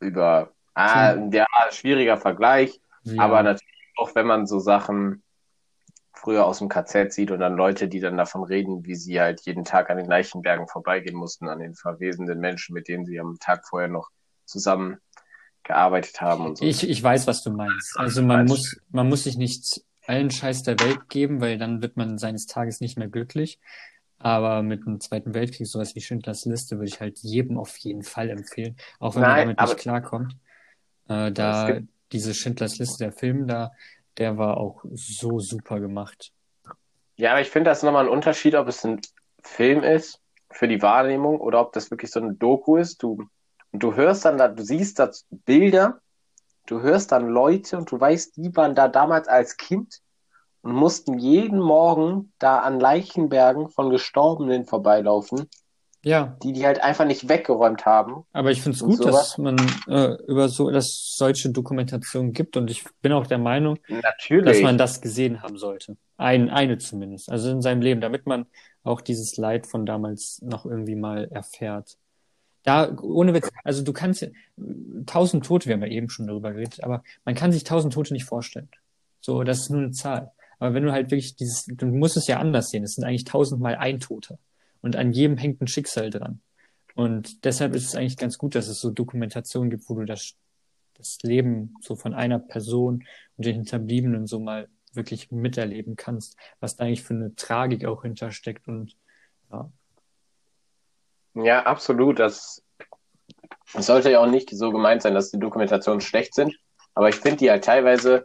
S2: über, ah, ja, schwieriger Vergleich, ja. aber natürlich auch, wenn man so Sachen früher aus dem KZ sieht und dann Leute, die dann davon reden, wie sie halt jeden Tag an den Leichenbergen vorbeigehen mussten, an den verwesenden Menschen, mit denen sie am Tag vorher noch zusammen gearbeitet haben und so.
S1: Ich, ich weiß, was du meinst. Also man muss, man muss sich nicht allen Scheiß der Welt geben, weil dann wird man seines Tages nicht mehr glücklich. Aber mit dem Zweiten Weltkrieg, sowas wie Schindlers Liste, würde ich halt jedem auf jeden Fall empfehlen, auch wenn Nein, man damit nicht klarkommt. Äh, da diese Schindlers Liste, der Film da, der war auch so super gemacht.
S2: Ja, aber ich finde, das ist nochmal ein Unterschied, ob es ein Film ist für die Wahrnehmung oder ob das wirklich so eine Doku ist. Du, und du hörst dann, da, du siehst da Bilder, du hörst dann Leute und du weißt, die waren da damals als Kind und mussten jeden Morgen da an Leichenbergen von Gestorbenen vorbeilaufen.
S1: Ja.
S2: Die die halt einfach nicht weggeräumt haben.
S1: Aber ich finde es gut, sowas. dass man äh, über so, dass solche Dokumentationen gibt und ich bin auch der Meinung,
S2: Natürlich.
S1: dass man das gesehen haben sollte. Ein, eine zumindest. Also in seinem Leben, damit man auch dieses Leid von damals noch irgendwie mal erfährt. Da, ohne Witz, also du kannst, tausend Tote, wir haben ja eben schon darüber geredet, aber man kann sich tausend Tote nicht vorstellen. So, das ist nur eine Zahl. Aber wenn du halt wirklich dieses, du musst es ja anders sehen, es sind eigentlich tausendmal ein Toter. Und an jedem hängt ein Schicksal dran. Und deshalb ist es eigentlich ganz gut, dass es so Dokumentationen gibt, wo du das, das Leben so von einer Person und den Hinterbliebenen so mal wirklich miterleben kannst, was da eigentlich für eine Tragik auch hintersteckt und ja.
S2: Ja, absolut. Das, sollte ja auch nicht so gemeint sein, dass die Dokumentationen schlecht sind. Aber ich finde die halt teilweise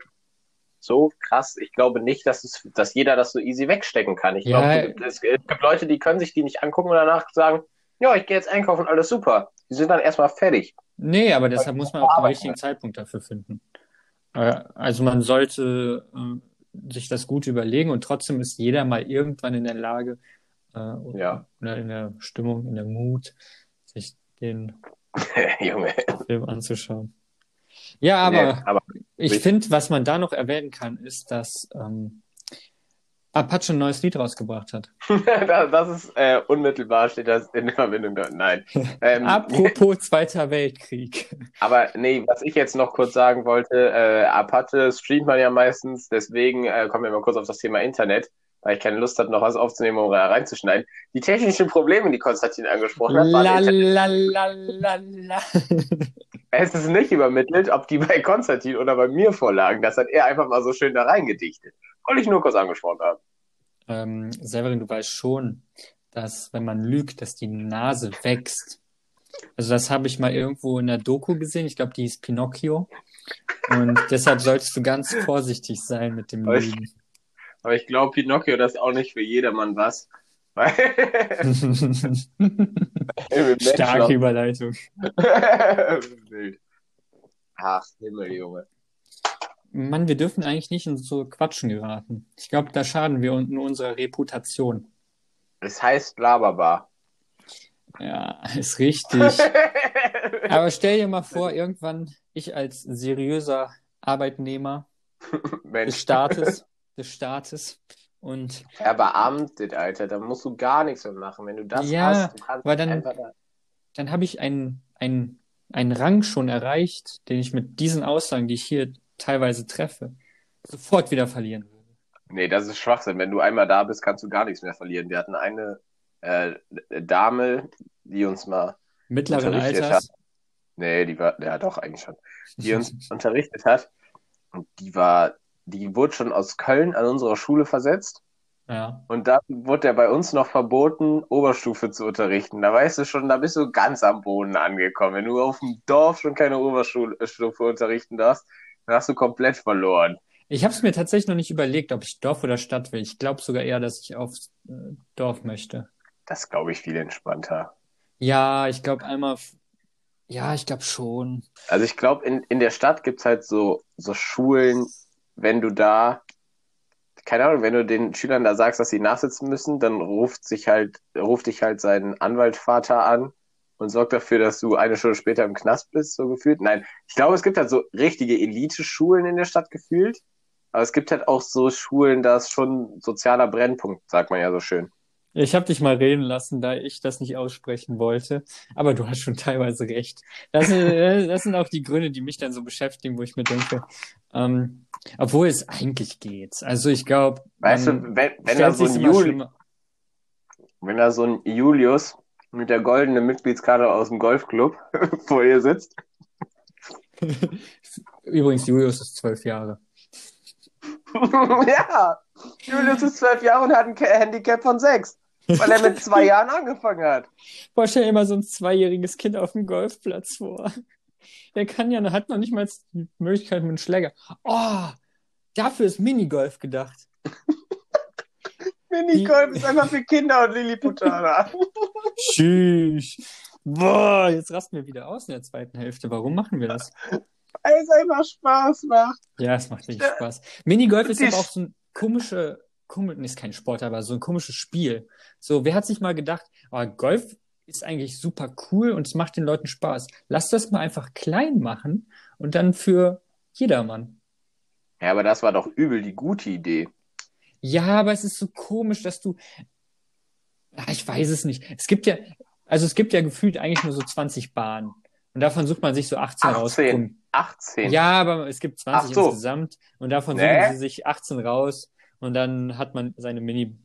S2: so krass. Ich glaube nicht, dass, es, dass jeder das so easy wegstecken kann. Ich ja. glaube, es gibt Leute, die können sich die nicht angucken und danach sagen, ja, ich gehe jetzt einkaufen, alles super. Die sind dann erstmal fertig.
S1: Nee, aber deshalb muss man auch den richtigen Zeitpunkt dafür finden. Äh, also man sollte äh, sich das gut überlegen und trotzdem ist jeder mal irgendwann in der Lage äh,
S2: ja.
S1: oder in der Stimmung, in der Mut, sich den
S2: Junge.
S1: Film anzuschauen. Ja, aber, nee, aber ich finde, was man da noch erwähnen kann, ist, dass ähm, Apache ein neues Lied rausgebracht hat.
S2: das ist äh, unmittelbar, steht das in Verbindung dort. Nein.
S1: Ähm, Apropos Zweiter Weltkrieg.
S2: Aber nee, was ich jetzt noch kurz sagen wollte, äh, Apache streamt man ja meistens, deswegen äh, kommen wir mal kurz auf das Thema Internet, weil ich keine Lust hatte, noch was aufzunehmen oder reinzuschneiden. Die technischen Probleme, die Konstantin angesprochen hat, waren la, la, la, la, Es ist nicht übermittelt, ob die bei Konstantin oder bei mir vorlagen. Das hat er einfach mal so schön da reingedichtet. Wollte ich nur kurz angesprochen haben.
S1: Ähm, Severin, du weißt schon, dass wenn man lügt, dass die Nase wächst. Also das habe ich mal irgendwo in der Doku gesehen. Ich glaube, die hieß Pinocchio. Und deshalb solltest du ganz vorsichtig sein mit dem Lügen.
S2: Aber ich glaube, Pinocchio, das ist auch nicht für jedermann was.
S1: Starke Überleitung.
S2: Ach, Himmel, Junge.
S1: Mann, wir dürfen eigentlich nicht in so Quatschen geraten. Ich glaube, da schaden wir nur unserer Reputation.
S2: Es heißt Laberbar.
S1: Ja, ist richtig. Aber stell dir mal vor, irgendwann ich als seriöser Arbeitnehmer des Staates, des Staates und
S2: ja, beamtet, Alter, da musst du gar nichts mehr machen. Wenn du das
S1: ja,
S2: hast,
S1: du kannst weil dann, da... dann habe ich einen, einen, einen Rang schon erreicht, den ich mit diesen Aussagen, die ich hier teilweise treffe, sofort wieder verlieren würde.
S2: Nee, das ist Schwachsinn. Wenn du einmal da bist, kannst du gar nichts mehr verlieren. Wir hatten eine äh, Dame, die uns mal
S1: mittleren Alters.
S2: Hat. Nee, die war, ja doch, eigentlich schon. Die uns unterrichtet hat. Und die war die wurde schon aus Köln an unsere Schule versetzt.
S1: Ja.
S2: Und dann wurde er bei uns noch verboten, Oberstufe zu unterrichten. Da weißt du schon, da bist du ganz am Boden angekommen. Wenn du auf dem Dorf schon keine Oberstufe unterrichten darfst, dann hast du komplett verloren.
S1: Ich habe es mir tatsächlich noch nicht überlegt, ob ich Dorf oder Stadt will. Ich glaube sogar eher, dass ich aufs äh, Dorf möchte.
S2: Das glaube ich viel entspannter.
S1: Ja, ich glaube einmal. Ja, ich glaube schon.
S2: Also ich glaube, in, in der Stadt gibt's halt so, so Schulen, wenn du da, keine Ahnung, wenn du den Schülern da sagst, dass sie nachsitzen müssen, dann ruft sich halt, ruft dich halt sein Anwaltvater an und sorgt dafür, dass du eine Stunde später im Knast bist, so gefühlt. Nein, ich glaube, es gibt halt so richtige Elite-Schulen in der Stadt gefühlt. Aber es gibt halt auch so Schulen, da ist schon sozialer Brennpunkt, sagt man ja so schön.
S1: Ich habe dich mal reden lassen, da ich das nicht aussprechen wollte. Aber du hast schon teilweise recht. Das, äh, das sind auch die Gründe, die mich dann so beschäftigen, wo ich mir denke, ähm, obwohl es eigentlich geht. Also ich glaube,
S2: weißt du, wenn, wenn da so ein Juli wenn da so ein Julius mit der goldenen Mitgliedskarte aus dem Golfclub vor ihr sitzt.
S1: Übrigens, Julius ist zwölf Jahre.
S2: ja, Julius ist zwölf Jahre und hat ein Handicap von sechs. Weil er mit zwei Jahren angefangen hat.
S1: Boah, stell dir mal so ein zweijähriges Kind auf dem Golfplatz vor. Der kann ja, hat noch nicht mal die Möglichkeit mit einem Schläger. Oh, dafür ist Minigolf gedacht.
S2: Minigolf ist einfach für Kinder und Lilliputaner.
S1: Tschüss. Boah, jetzt rasten wir wieder aus in der zweiten Hälfte. Warum machen wir das?
S2: Weil es einfach Spaß macht.
S1: Ja, es macht richtig Spaß. Minigolf ist aber auch so ein komische, komisch, ist kein Sport, aber so ein komisches Spiel. So, wer hat sich mal gedacht, oh, Golf ist eigentlich super cool und es macht den Leuten Spaß. Lass das mal einfach klein machen und dann für jedermann.
S2: Ja, aber das war doch übel die gute Idee.
S1: Ja, aber es ist so komisch, dass du. Ach, ich weiß es nicht. Es gibt ja, also es gibt ja gefühlt eigentlich nur so 20 Bahnen. Und davon sucht man sich so 18, 18. raus.
S2: 18.
S1: Ja, aber es gibt 20 so. insgesamt. Und davon nee. suchen sie sich 18 raus. Und dann hat man seine Mini.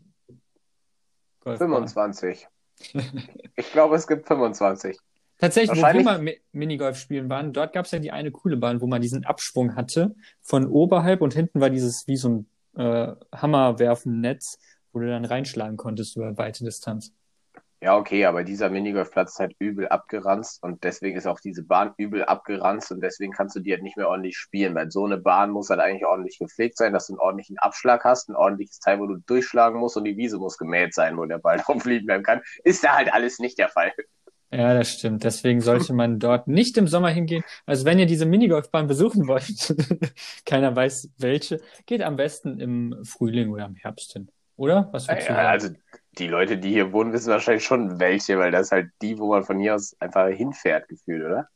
S2: 25. ich glaube, es gibt 25.
S1: Tatsächlich, wo wir mal Minigolf spielen waren, dort gab es ja die eine coole Bahn, wo man diesen Abschwung hatte von oberhalb und hinten war dieses wie so ein äh, Hammerwerfen-Netz, wo du dann reinschlagen konntest über weite Distanz.
S2: Ja, okay, aber dieser Minigolfplatz ist halt übel abgeranzt und deswegen ist auch diese Bahn übel abgeranzt und deswegen kannst du die halt nicht mehr ordentlich spielen, weil so eine Bahn muss halt eigentlich ordentlich gepflegt sein, dass du einen ordentlichen Abschlag hast, ein ordentliches Teil, wo du durchschlagen musst und die Wiese muss gemäht sein, wo der Ball drauf liegen bleiben kann. Ist da halt alles nicht der Fall.
S1: Ja, das stimmt. Deswegen sollte man dort nicht im Sommer hingehen. Also wenn ihr diese Minigolfbahn besuchen wollt, keiner weiß welche, geht am besten im Frühling oder im Herbst hin. Oder?
S2: Was ja? Also die Leute, die hier wohnen, wissen wahrscheinlich schon welche, weil das ist halt die, wo man von hier aus einfach hinfährt, gefühlt, oder?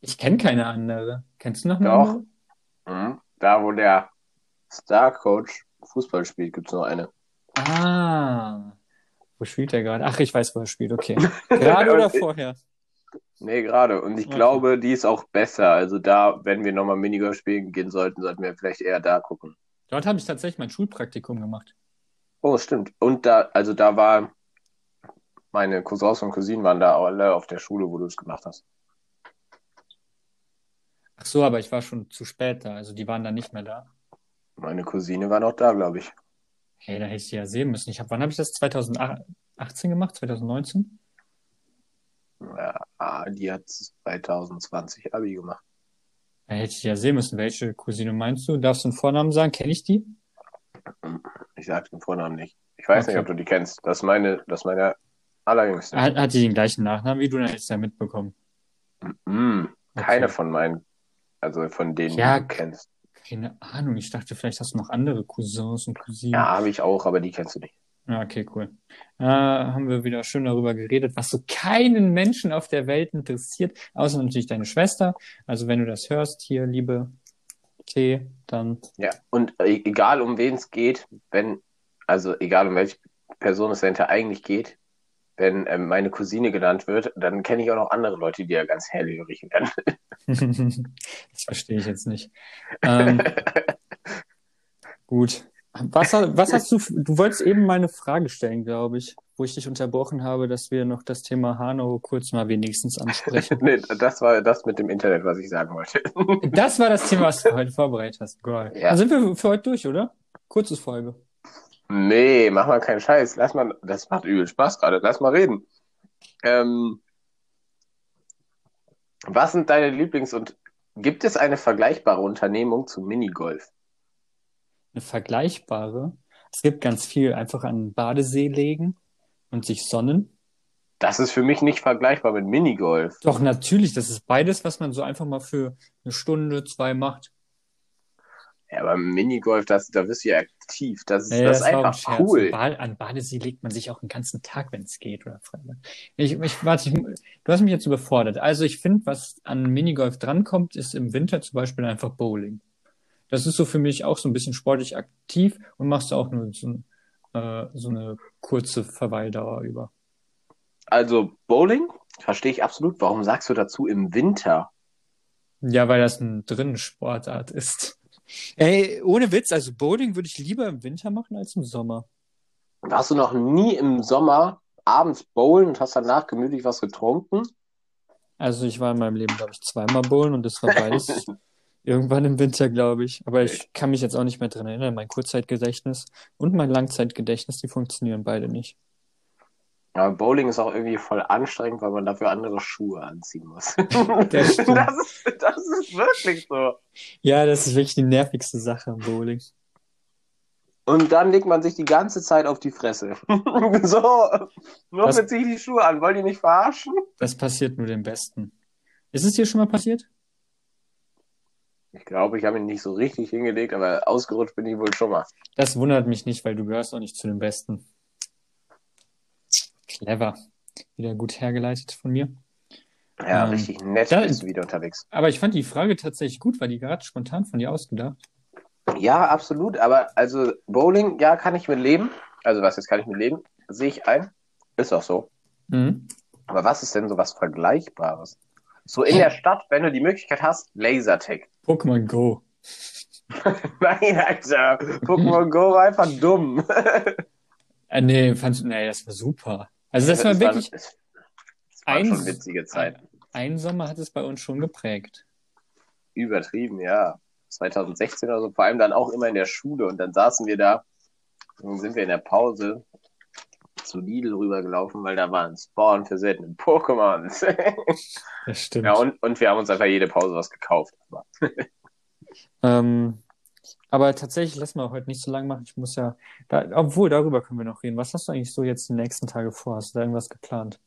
S1: Ich kenne keine andere. Kennst du noch eine
S2: Doch. Mhm. Da, wo der Star-Coach Fußball spielt, gibt es noch eine.
S1: Ah. Wo spielt er gerade? Ach, ich weiß, wo er spielt, okay. Gerade oder vorher?
S2: Nee, gerade. Und ich okay. glaube, die ist auch besser. Also da, wenn wir nochmal Minigolf spielen gehen sollten, sollten wir vielleicht eher da gucken.
S1: Dort habe ich tatsächlich mein Schulpraktikum gemacht.
S2: Oh, stimmt. Und da, also da war, meine Cousins und Cousinen waren da alle auf der Schule, wo du es gemacht hast.
S1: Ach so, aber ich war schon zu spät da, also die waren dann nicht mehr da.
S2: Meine Cousine war noch da, glaube ich.
S1: Hey, da hätte ich die ja sehen müssen. Ich hab, wann habe ich das? 2018 gemacht? 2019?
S2: Ja, die hat 2020 Abi gemacht.
S1: Da hätte ich ja sehen müssen. Welche Cousine meinst du? Darfst du einen Vornamen sagen? Kenne ich die?
S2: Ich sage den Vornamen nicht. Ich weiß okay. nicht, ob du die kennst. Das ist meine, das ist meine allerjüngste.
S1: Hat, hat die den gleichen Nachnamen wie du? Dann du ja mitbekommen.
S2: Mm, keine okay. von meinen, also von denen, ja, die du kennst.
S1: Keine Ahnung. Ich dachte, vielleicht hast du noch andere Cousins und Cousinen.
S2: Ja, habe ich auch, aber die kennst du nicht.
S1: Ja, okay, cool. Äh, haben wir wieder schön darüber geredet, was so keinen Menschen auf der Welt interessiert, außer natürlich deine Schwester. Also wenn du das hörst, hier, liebe T, dann.
S2: Ja, und e-, egal um wen es geht, wenn, also egal um welche Person es dahinter eigentlich geht, wenn ähm, meine Cousine genannt wird, dann kenne ich auch noch andere Leute, die ja ganz hellhörig werden.
S1: das verstehe ich jetzt nicht. Ähm, gut. Was, was hast du, du wolltest eben mal eine Frage stellen, glaube ich, wo ich dich unterbrochen habe, dass wir noch das Thema Hanau kurz mal wenigstens ansprechen.
S2: nee, das war das mit dem Internet, was ich sagen wollte.
S1: das war das Thema, was du heute vorbereitet hast. Geil. Ja. Dann sind wir für heute durch, oder? Kurzes Folge.
S2: Nee, mach mal keinen Scheiß. Lass mal, das macht übel Spaß gerade. Lass mal reden. Ähm, was sind deine Lieblings- und gibt es eine vergleichbare Unternehmung zu Minigolf?
S1: Eine vergleichbare. Es gibt ganz viel einfach an den Badesee legen und sich sonnen.
S2: Das ist für mich nicht vergleichbar mit Minigolf.
S1: Doch, natürlich, das ist beides, was man so einfach mal für eine Stunde, zwei macht.
S2: Ja, aber Minigolf, das, da bist du ja aktiv. Das ist,
S1: Nee,
S2: das ist
S1: auch ein
S2: einfach
S1: Scherz.
S2: cool.
S1: Ba an Badesee legt man sich auch den ganzen Tag, wenn es geht, oder. Ich, ich, warte, ich, du hast mich jetzt überfordert. Also ich finde, was an Minigolf drankommt, ist im Winter zum Beispiel einfach Bowling. Das ist so für mich auch so ein bisschen sportlich aktiv und machst du auch nur so, ein- äh, so eine kurze Verweildauer über.
S2: Also Bowling, verstehe ich absolut. Warum sagst du dazu im Winter?
S1: Ja, weil das eine drinnen Sportart ist. Ey, ohne Witz, also Bowling würde ich lieber im Winter machen als im Sommer.
S2: Warst du noch nie im Sommer abends bowlen und hast danach gemütlich was getrunken?
S1: Also ich war in meinem Leben, glaube ich, zweimal bowlen und das war beides irgendwann im Winter, glaube ich. Aber ich kann mich jetzt auch nicht mehr dran erinnern. Mein Kurzzeitgedächtnis und mein Langzeitgedächtnis, die funktionieren beide nicht.
S2: Aber Bowling ist auch irgendwie voll anstrengend, weil man dafür andere Schuhe anziehen muss.
S1: Das.
S2: Das ist, das ist wirklich so.
S1: Ja, das ist wirklich die nervigste Sache am Bowling.
S2: Und dann legt man sich die ganze Zeit auf die Fresse. so, nur mit sich die Schuhe an. Wollt ihr nicht verarschen?
S1: Das passiert nur dem Besten. Ist es dir schon mal passiert?
S2: Ich glaube, ich habe ihn nicht so richtig hingelegt, aber ausgerutscht bin ich wohl schon mal.
S1: Das wundert mich nicht, weil du gehörst auch nicht zu den Besten. Clever. Wieder gut hergeleitet von mir.
S2: Ja,
S1: Ähm,
S2: richtig nett
S1: da-
S2: bist du wieder unterwegs.
S1: Aber ich fand die Frage tatsächlich gut, war die gerade spontan von dir ausgedacht?
S2: Ja, absolut. Aber also Bowling, ja, kann ich mit leben. Also was jetzt kann ich mit leben? Sehe ich ein. Ist auch so.
S1: Mhm.
S2: Aber was ist denn so was Vergleichbares? So in der Stadt, wenn du die Möglichkeit hast, Lasertag.
S1: Pokémon Go.
S2: Nein, Alter. Pokémon Go war einfach dumm.
S1: Äh, nee, fandst du, nee, das war super. Also das war
S2: Es
S1: wirklich,
S2: Es es waren
S1: ein-
S2: schon witzige Zeiten.
S1: ein Sommer hat es bei uns schon geprägt.
S2: Übertrieben, ja. 2016 oder so, vor allem dann auch immer in der Schule und dann saßen wir da, dann sind wir in der Pause zu Lidl rübergelaufen, weil da war ein Spawn für seltene Pokémons.
S1: Das stimmt.
S2: ja, und, und wir haben uns einfach jede Pause was gekauft. Aber
S1: Ähm, aber tatsächlich, lass mal heute nicht so lang machen. Ich muss ja, da, obwohl, darüber können wir noch reden. Was hast du eigentlich so jetzt die nächsten Tage vor? Hast du da irgendwas geplant?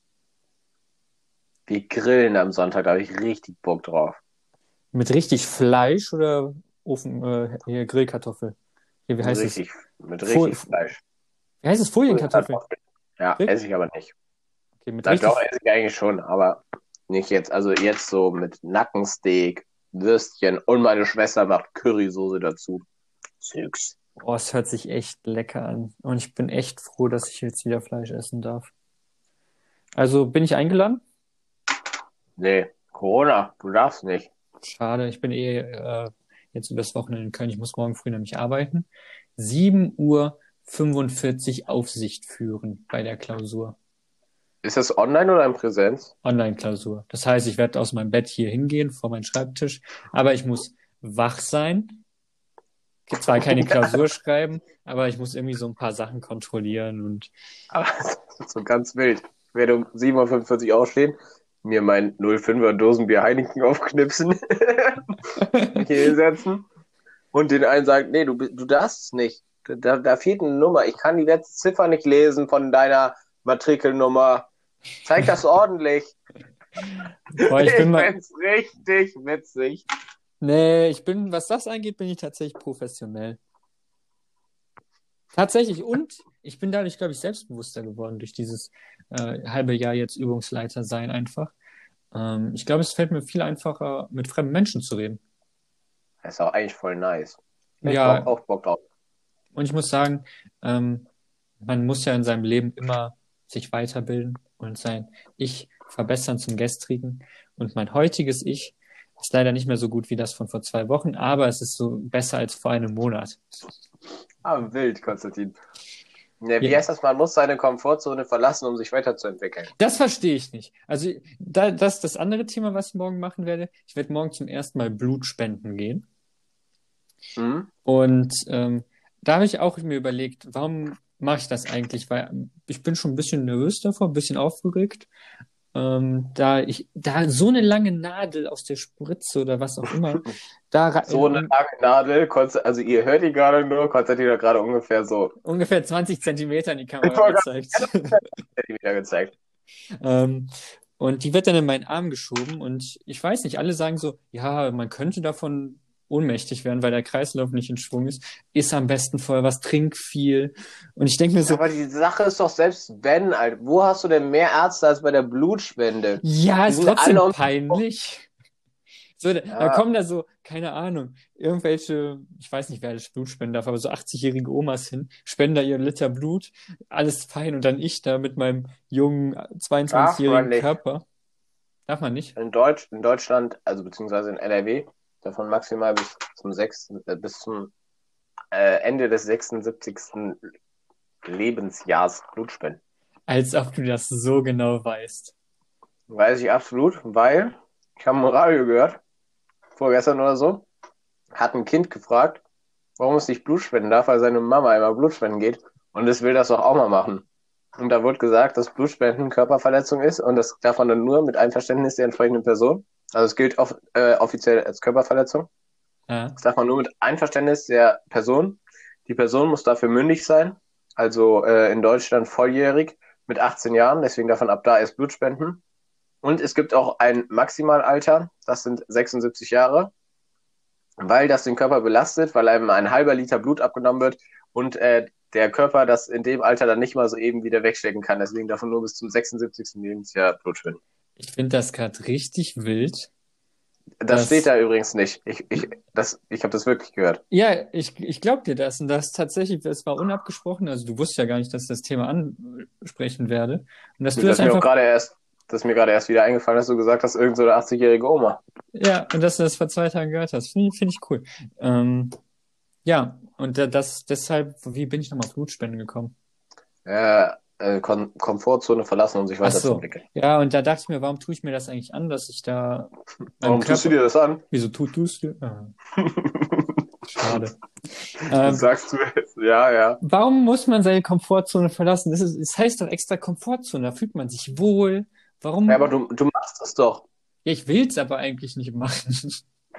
S2: wir grillen am Sonntag, da habe ich richtig Bock drauf.
S1: Mit richtig Fleisch oder Ofen, äh, hier Grillkartoffel? Hier, wie
S2: Mit
S1: heißt es?
S2: richtig, mit
S1: Fol-
S2: richtig Fleisch.
S1: Wie heißt es? Folienkartoffel?
S2: Ja,
S1: Richtig?
S2: esse ich aber nicht.
S1: Okay, mit
S2: Na,
S1: richtig,
S2: doch, esse ich eigentlich schon, aber nicht jetzt. Also jetzt so mit Nackensteak, Würstchen und meine Schwester macht Currysoße dazu. Süß.
S1: oh, es hört sich echt lecker an. Und ich bin echt froh, dass ich jetzt wieder Fleisch essen darf. Also, bin ich eingeladen?
S2: Nee, Corona, du darfst nicht.
S1: Schade, ich bin eh äh, jetzt übers Wochenende in Köln. Ich muss morgen früh nämlich arbeiten. 7 Uhr 45 Aufsicht führen bei der Klausur.
S2: Ist das online oder in Präsenz?
S1: Online-Klausur. Das heißt, ich werde aus meinem Bett hier hingehen, vor meinen Schreibtisch, aber ich muss wach sein. Zwar keine Klausur schreiben, aber ich muss irgendwie so ein paar Sachen kontrollieren und
S2: Aber das ist so ganz wild. Ich werde um 7.45 Uhr aufstehen, mir mein 05er Dosenbier Heineken aufknipsen, hier hinsetzen und den einen sagt, nee, du, du darfst es nicht. Da, da fehlt eine Nummer. Ich kann die letzte Ziffer nicht lesen von deiner Matrikelnummer. Zeig das ordentlich.
S1: boah, ich bin mal,
S2: find's richtig witzig.
S1: nee, ich bin, was das angeht, bin ich tatsächlich professionell. Tatsächlich und ich bin dadurch, glaube ich, selbstbewusster geworden durch dieses äh, halbe Jahr jetzt Übungsleiter sein einfach. Ähm, ich glaube, es fällt mir viel einfacher, mit fremden Menschen zu reden.
S2: Das ist auch eigentlich voll nice. Ich
S1: Ja.
S2: hab auch Bock drauf.
S1: Und ich muss sagen, ähm, man muss ja in seinem Leben immer sich weiterbilden und sein Ich verbessern zum gestrigen. Und mein heutiges Ich ist leider nicht mehr so gut wie das von vor zwei Wochen, aber es ist so besser als vor einem Monat.
S2: Ah, wild, Konstantin. Ne, wie
S1: Ja.
S2: heißt das? Man muss seine Komfortzone verlassen, um sich weiterzuentwickeln.
S1: Das verstehe ich nicht. Also da, das ist das andere Thema, was ich morgen machen werde. Ich werde morgen zum ersten Mal Blut spenden gehen.
S2: Hm?
S1: Und ähm, da habe ich auch mir überlegt, warum mache ich das eigentlich? Weil ich bin schon ein bisschen nervös davor, ein bisschen aufgeregt. Ähm, da ich, da so eine lange Nadel aus der Spritze oder was auch immer, da
S2: So eine lange Nadel, also ihr hört die gerade nur, Konstantin hat gerade ungefähr so
S1: ungefähr 20 Zentimeter in die Kamera gezeigt.
S2: Zentimeter gezeigt.
S1: Ähm, und die wird dann in meinen Arm geschoben und ich weiß nicht, alle sagen so, ja, man könnte davon ohnmächtig werden, weil der Kreislauf nicht in Schwung ist. Ist am besten vorher was, trink viel. Und ich denke mir so,
S2: Aber die Sache ist doch selbst wenn, Alter, wo hast du denn mehr Ärzte als bei der Blutspende?
S1: ja,
S2: Die
S1: ist trotzdem peinlich. So, da, da
S2: Ja.
S1: kommen da so, keine Ahnung, irgendwelche, ich weiß nicht, wer das Blut spenden darf, aber so 80-jährige Omas hin, spenden da ihren Liter Blut, alles fein und dann ich da mit meinem jungen
S2: Darf
S1: 22-jährigen
S2: man nicht.
S1: Körper. Darf man nicht?
S2: In Deutsch, in Deutschland, also beziehungsweise in NRW, davon maximal bis zum sechsten, äh, bis zum äh, Ende des 76. Lebensjahrs Blutspenden.
S1: Als ob du das so genau weißt.
S2: Weiß ich absolut, weil ich habe im Radio gehört, vorgestern oder so, hat ein Kind gefragt, warum es nicht Blut spenden darf, weil seine Mama immer Blut spenden geht und es will das doch auch mal machen. Und da wurde gesagt, dass Blutspenden Körperverletzung ist und das darf man dann nur mit Einverständnis der entsprechenden Person. Also es gilt off äh, offiziell als Körperverletzung.
S1: Ja.
S2: Das darf man nur mit Einverständnis der Person. Die Person muss dafür mündig sein, also äh, in Deutschland volljährig mit 18 Jahren, deswegen man ab da erst Blut spenden. Und es gibt auch ein Maximalalter, das sind 76 Jahre, weil das den Körper belastet, weil einem ein halber Liter Blut abgenommen wird und äh, der Körper das in dem Alter dann nicht mal so eben wieder wegstecken kann. Deswegen man nur bis zum 76. Lebensjahr Blut spenden.
S1: Ich finde das gerade richtig wild.
S2: Das,
S1: Das-
S2: steht da übrigens nicht. Ich, ich, das, ich habe das wirklich gehört.
S1: Ja, ich, ich glaube dir das. Und das tatsächlich, das war unabgesprochen. Also du wusstest ja gar nicht, dass ich das Thema ansprechen werde. Und dass du
S2: Das
S1: das
S2: ist mir auch
S1: einfach,
S2: gerade erst, das ist mir gerade erst wieder eingefallen, dass du gesagt hast, irgend so eine 80-jährige Oma.
S1: ja, und dass du das vor zwei Tagen gehört hast. Finde ich, finde ich cool. Ähm, ja, und da- das, deshalb, wie bin ich nochmal auf Blutspenden gekommen?
S2: Äh, äh, Kom Komfortzone verlassen, um sich
S1: Ach so.
S2: weiterzuentwickeln.
S1: Ja, und da dachte ich mir, warum tue ich mir das eigentlich an, dass ich da
S2: Warum tust du dir das an?
S1: Wieso tu, tust du? Ah, schade. Ähm,
S2: sagst du jetzt. Ja, ja.
S1: warum muss man seine Komfortzone verlassen? Das, ist, das heißt doch extra Komfortzone, da fühlt man sich wohl. Warum?
S2: ja aber du, du machst das doch.
S1: Ja, ich will's aber eigentlich nicht machen.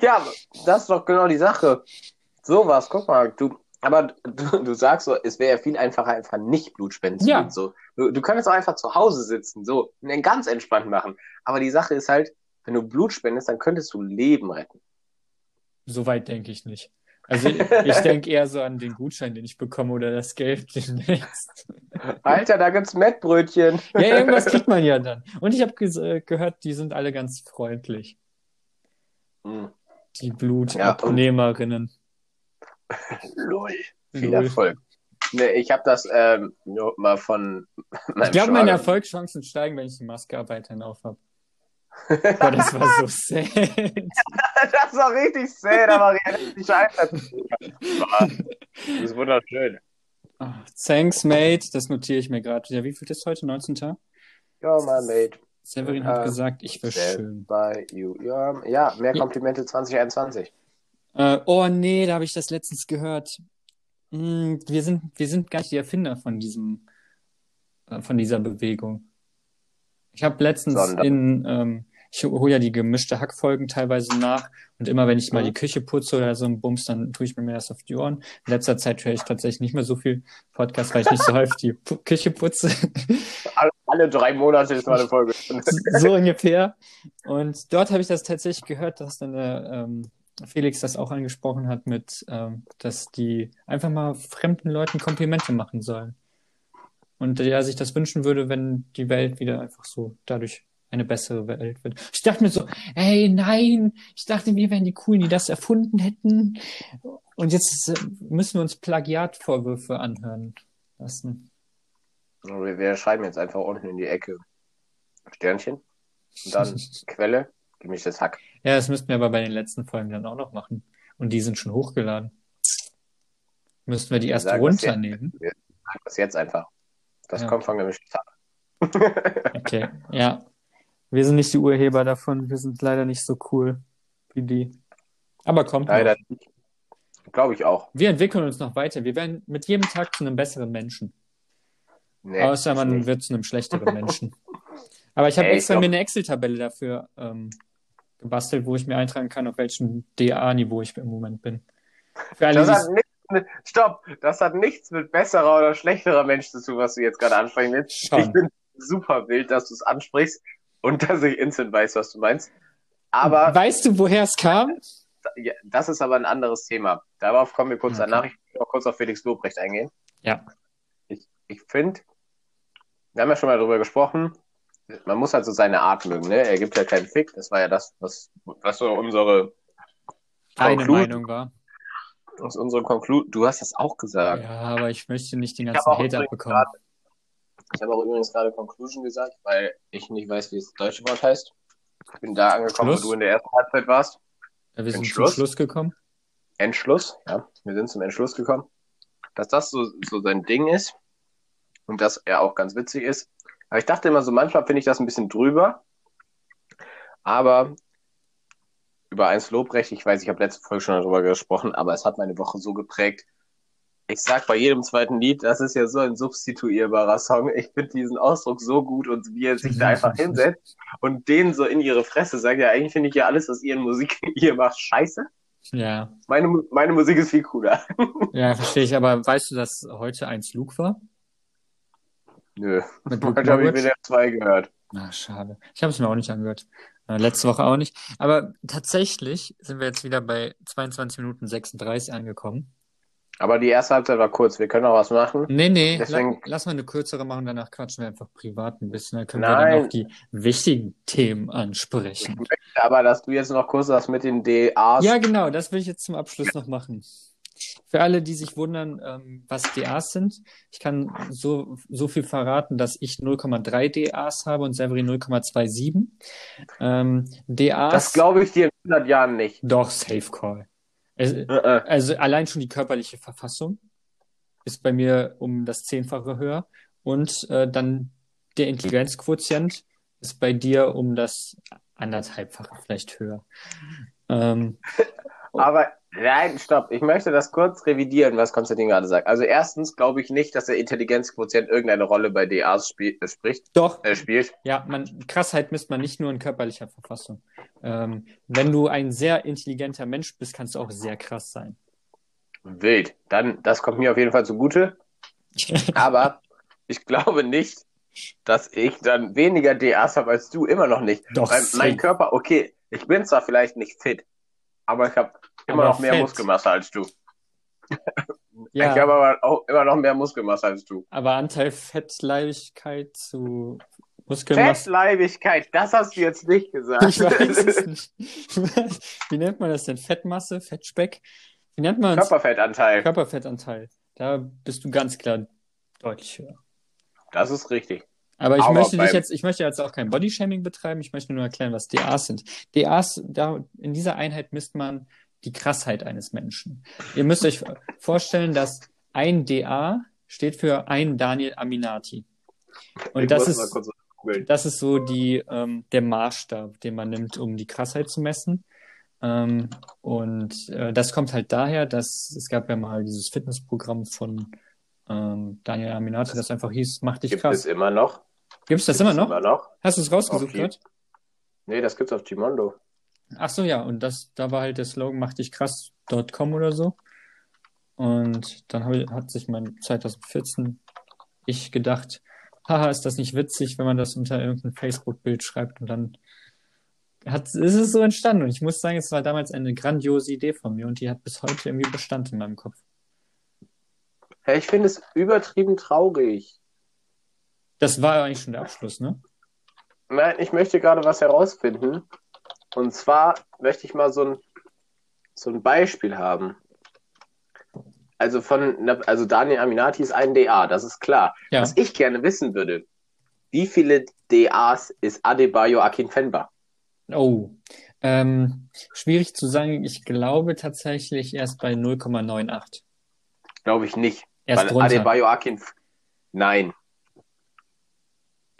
S2: Ja, das ist doch genau die Sache. Sowas, guck mal, du, aber du, du sagst so, es wäre ja viel einfacher, einfach nicht Blutspenden zu
S1: Ja.
S2: gehen. So. Du, du könntest auch einfach zu Hause sitzen, so, und dann ganz entspannt machen. Aber die Sache ist halt, wenn du Blut spendest, dann könntest du Leben retten.
S1: So weit denke ich nicht. Also ich, ich denke eher so an den Gutschein, den ich bekomme oder das Geld demnächst.
S2: Alter, da gibt's Mettbrötchen.
S1: Ja, irgendwas kriegt man ja dann. Und ich habe äh, gehört, die sind alle ganz freundlich,
S2: Hm,
S1: die Blutabnehmerinnen.
S2: Lol. Viel
S1: Lol.
S2: Erfolg. Nee, ich habe das ähm, nur mal von meinem
S1: Ich glaube, meine Erfolgschancen steigen, wenn ich die Maske weiterhin aufhab. Boah, das war so sad.
S2: das war richtig sad, aber realistisch einschätzen. Das ist wunderschön.
S1: Ah, Thanks, mate. Das notiere ich mir gerade. Ja, wie viel ist heute? 19.
S2: Ja, my mate.
S1: Severin hat
S2: Ähm,
S1: gesagt, ich wäre schön.
S2: by you. Ja, mehr. Komplimente 2021.
S1: Äh, oh nee, da habe ich das letztens gehört. Hm, wir sind, wir sind gar nicht die Erfinder von diesem, äh, von dieser Bewegung. Ich habe letztens
S2: Sondern?
S1: in, ähm, ich hole ja die gemischte Hackfolgen teilweise nach und immer wenn ich mal die Küche putze oder so ein Bums, dann tue ich mir das auf die Ohren. In letzter Zeit höre ich tatsächlich nicht mehr so viel Podcast, weil ich nicht so häufig die Pu Küche putze.
S2: Alle, alle drei Monate ist mal eine Folge.
S1: so ungefähr. Und dort habe ich das tatsächlich gehört, dass dann der, ähm, Felix das auch angesprochen hat mit, ähm, dass die einfach mal fremden Leuten Komplimente machen sollen. Und der sich das wünschen würde, wenn die Welt wieder einfach so dadurch eine bessere Welt wird. Ich dachte mir so, ey, nein, ich dachte, wir wären die Coolen, die das erfunden hätten. Und jetzt äh, müssen wir uns Plagiatvorwürfe anhören lassen.
S2: Wir, wir schreiben jetzt einfach unten in die Ecke Sternchen und dann Quelle, gemischtes Hack.
S1: Ja, das müssten wir aber bei den letzten Folgen dann auch noch machen. Und die sind schon hochgeladen. Müssten wir die
S2: Wir
S1: erst
S2: das
S1: runternehmen.
S2: Sag das jetzt einfach. Das
S1: Ja.
S2: kommt von gemischtes Hack.
S1: Okay, ja. Wir sind nicht die Urheber davon. Wir sind leider nicht so cool wie die. Aber kommt
S2: Leider nicht. Glaube ich auch.
S1: Wir entwickeln uns noch weiter. Wir werden mit jedem Tag zu einem besseren Menschen.
S2: Nee,
S1: Außer man
S2: nicht.
S1: wird zu einem schlechteren Menschen. Aber ich habe extra mir eine Excel-Tabelle dafür ähm, gebastelt, wo ich mir eintragen kann, auf welchem DA-Niveau ich im Moment bin.
S2: Das hat nichts mit, stopp, das hat nichts mit besserer oder schlechterer Mensch zu tun, was du jetzt gerade ansprechen willst.
S1: Schon.
S2: Ich bin super wild, dass du es ansprichst und dass ich instant weiß, was du meinst. Aber
S1: weißt du, woher es kam?
S2: ja, das ist aber ein anderes Thema. Darauf kommen wir kurz
S1: Okay.
S2: danach. Ich will noch kurz auf Felix Lobrecht eingehen.
S1: Ja.
S2: Ich, ich finde, wir haben ja schon mal darüber gesprochen, man muss halt so seine Art mögen, ne? Er gibt ja keinen Fick. Das war ja das, was, was so unsere,
S1: Deine Meinung war.
S2: was unsere Conclu Du hast das auch gesagt.
S1: Ja, aber ich möchte nicht den ganzen Hate abbekommen.
S2: Ich habe auch übrigens gerade Conclusion gesagt, weil ich nicht weiß, wie das deutsche Wort heißt. Ich bin da angekommen,
S1: Schluss?
S2: wo du in der ersten Halbzeit warst.
S1: Ja, wir sind
S2: Entschluss?
S1: zum Schluss gekommen.
S2: Entschluss, ja, wir sind zum Entschluss gekommen, dass das so, so sein Ding ist und dass er auch ganz witzig ist. Aber ich dachte immer so, manchmal finde ich das ein bisschen drüber. Aber über eins Lobrecht, ich weiß, ich habe letzte Folge schon darüber gesprochen, aber es hat meine Woche so geprägt. Ich sag bei jedem zweiten Lied, das ist ja so ein substituierbarer Song. Ich finde diesen Ausdruck so gut und wie er sich da einfach hinsetzt und den so in ihre Fresse sagt, ja, eigentlich finde ich ja alles, was ihr in Musik hier macht, scheiße.
S1: Ja,
S2: Meine, meine Musik ist viel cooler.
S1: ja, verstehe ich. Aber weißt du, dass heute eins Luke war?
S2: Nö.
S1: Mit Luke
S2: Heute habe ich wieder zwei gehört.
S1: Na, schade. Ich habe es mir auch nicht angehört. Äh, letzte Woche auch nicht. Aber tatsächlich sind wir jetzt wieder bei 22 Minuten 36 angekommen.
S2: Aber die erste Halbzeit war kurz. Wir können auch was machen.
S1: Nee, nee,
S2: Deswegen-
S1: la lass mal eine kürzere machen, danach quatschen wir einfach privat ein bisschen. Dann können wir
S2: Nein.
S1: dann auch die wichtigen Themen ansprechen.
S2: Aber dass du jetzt noch kurz was mit den DAs.
S1: Ja, genau, das will ich jetzt zum Abschluss noch machen. Für alle, die sich wundern, ähm, was DAs sind, ich kann so, so viel verraten, dass ich 0,3 DAs habe und Severin 0,27. Ähm, DAs,
S2: Das glaube ich dir in 100 Jahren nicht.
S1: doch, Safe Call. Es,
S2: Äh, äh.
S1: also allein schon die körperliche Verfassung ist bei mir um das Zehnfache höher und äh, dann der Intelligenzquotient ist bei dir um das anderthalbfache vielleicht höher. Ähm,
S2: Aber nein, stopp. Ich möchte das kurz revidieren, was Konstantin gerade sagt. Also erstens glaube ich nicht, dass der Intelligenzquotient irgendeine Rolle bei DAs spiel äh, spricht,
S1: doch,
S2: äh, spielt.
S1: Ja, man, Krassheit misst man nicht nur in körperlicher Verfassung. Ähm, wenn du ein sehr intelligenter Mensch bist, kannst du auch sehr krass sein.
S2: Wild. Dann, das kommt mir auf jeden Fall zugute. Aber ich glaube nicht, dass ich dann weniger DAs habe als du. Immer noch nicht.
S1: Doch,
S2: Weil mein. Körper, okay, ich bin zwar vielleicht nicht fit, aber ich habe immer
S1: Aber
S2: noch mehr
S1: fett.
S2: Muskelmasse als du. Ich
S1: Ja,
S2: habe aber auch immer noch mehr Muskelmasse als du.
S1: aber Anteil Fettleibigkeit zu Muskelmasse.
S2: Fettleibigkeit, das hast du jetzt nicht gesagt.
S1: Ich weiß es nicht. Wie nennt man das denn? Fettmasse, Fettspeck? Wie nennt man es?
S2: Körperfettanteil.
S1: Körperfettanteil. Da bist du ganz klar deutlich höher.
S2: Das ist richtig.
S1: Aber ich
S2: Aber
S1: möchte dich jetzt, ich möchte jetzt auch kein Bodyshaming betreiben, ich möchte nur erklären, was DAs sind. DAs, da, in dieser Einheit misst man die Krassheit eines Menschen. Ihr müsst euch vorstellen, dass ein DA steht für ein Daniel Aminati. Und
S2: ich
S1: das ist, das ist so die, ähm, der Maßstab, den man nimmt, um die Krassheit zu messen. Ähm, und äh, das kommt halt daher, dass es gab ja mal dieses Fitnessprogramm von ähm, Daniel Aminati, das einfach hieß, mach dich
S2: Gibt
S1: krass.
S2: es immer noch?
S1: Gibt's das
S2: Gibt
S1: immer
S2: es
S1: noch?
S2: Immer noch?
S1: Hast du es rausgesucht
S2: Auf die-? Nee, das gibt's auf Gimondo.
S1: Ach so, ja, und das, da war halt der Slogan, mach dich krass.com oder so. Und dann ich, hat sich mein 2014 ich gedacht, haha, ist das nicht witzig, wenn man das unter irgendein Facebook-Bild schreibt und dann hat, ist es so entstanden. Und ich muss sagen, es war damals eine grandiose Idee von mir und die hat bis heute irgendwie Bestand in meinem Kopf.
S2: Hey, ich finde es übertrieben traurig.
S1: Das war eigentlich schon der Abschluss, ne?
S2: Nein, ich möchte gerade was herausfinden. Und zwar möchte ich mal so ein, so ein Beispiel haben. Also von, also Daniel Aminati ist ein DA, das ist klar.
S1: Ja.
S2: Was ich gerne wissen würde, wie viele DAs ist Adebayo Akinfenba?
S1: Oh, ähm, schwierig zu sagen. Ich glaube tatsächlich erst bei 0,98.
S2: Glaube ich nicht.
S1: Erst
S2: Weil
S1: drunter.
S2: Adebayo Akinf... Nein.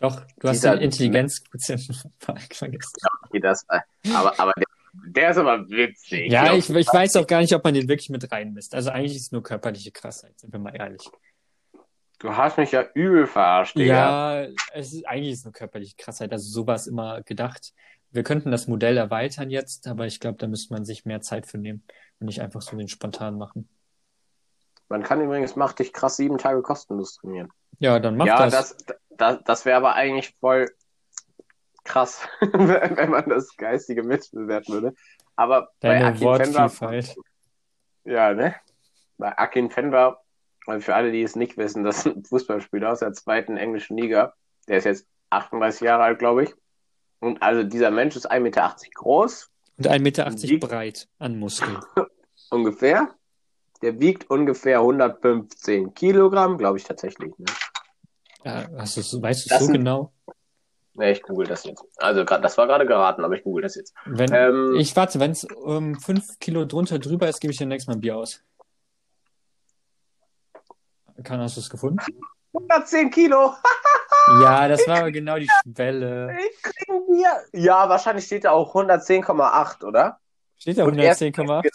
S1: Doch, du hast den Intelligenzquotienten vergessen.
S2: Okay, das, aber, aber der, der ist aber witzig.
S1: Ja, ich, ich weiß auch gar nicht, ob man den wirklich mit reinmisst. Also eigentlich ist es nur körperliche Krassheit, sind wir mal ehrlich.
S2: Du hast mich ja übel verarscht, Digga.
S1: Ja, es ist eigentlich ist es nur körperliche Krassheit. Also so war es immer gedacht. Wir könnten das Modell erweitern jetzt, aber ich glaube, da müsste man sich mehr Zeit für nehmen und nicht einfach so den spontan machen.
S2: Man kann übrigens Mach dich krass sieben Tage kostenlos trainieren.
S1: Ja, dann mach
S2: ja,
S1: das.
S2: das, das, das wäre aber eigentlich voll krass, wenn man das Geistige mitbewerten würde. Aber bei
S1: Deine
S2: Akin Fenwer,
S1: Wortvielfalt.
S2: ja, ne? Bei Akin Fenwer, also für alle, die es nicht wissen, das ist ein Fußballspieler aus der zweiten englischen Liga. Der ist jetzt 38 Jahre alt, glaube ich. Und also dieser Mensch ist 1,80 Meter groß,
S1: Und 1,80 Meter breit an Muskeln.
S2: ungefähr. Der wiegt ungefähr 115 Kilogramm, glaube ich tatsächlich. Ne?
S1: Ja, hast du, weißt du
S2: Das
S1: so genau?
S2: Ne, ich google das jetzt. Also grad, das war gerade geraten, aber ich google das jetzt.
S1: Wenn,
S2: Ähm,
S1: ich warte, wenn es um 5 Kilo drunter drüber ist, gebe ich dir nächstes Mal ein Bier aus. Kann, hast du es gefunden?
S2: 110 Kilo!
S1: Ja, das war aber genau die Schwelle.
S2: Ich krieg ein Bier. Ja, wahrscheinlich steht da auch 110,8, oder?
S1: Steht da
S2: Und er-
S1: 110,8?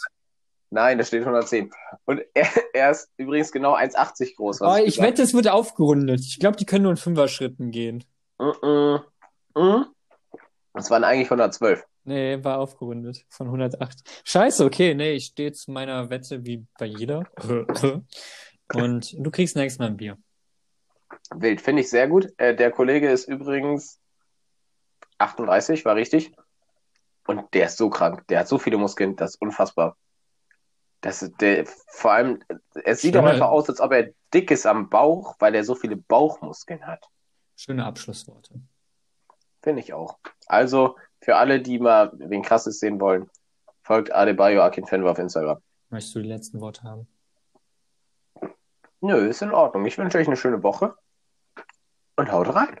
S2: Nein, da steht 110. Und er, er ist übrigens genau 1,80 groß.
S1: Oh, ich wette, es wird aufgerundet. Ich glaube, die können nur in Fünfer-Schritten gehen.
S2: Mm-mm. Mm. Das waren eigentlich 112.
S1: Nee, war aufgerundet von 108. Scheiße, okay, nee, ich stehe zu meiner Wette wie bei jeder. Und du kriegst nächstes Mal ein Bier.
S2: Wild, finde ich sehr gut. Äh, der Kollege ist übrigens 38, war richtig. Und der ist so krank. Der hat so viele Muskeln, das ist unfassbar. Das ist der, vor allem, es sieht auch einfach aus, als ob er dick ist am Bauch, weil er so viele Bauchmuskeln hat.
S1: Schöne Abschlussworte.
S2: Finde ich auch. Also, für alle, die mal wen krasses sehen wollen, folgt Adebayo Akinfenwa auf Instagram.
S1: Möchtest du die letzten Worte haben?
S2: Nö, ist in Ordnung. Ich wünsche euch eine schöne Woche und haut rein.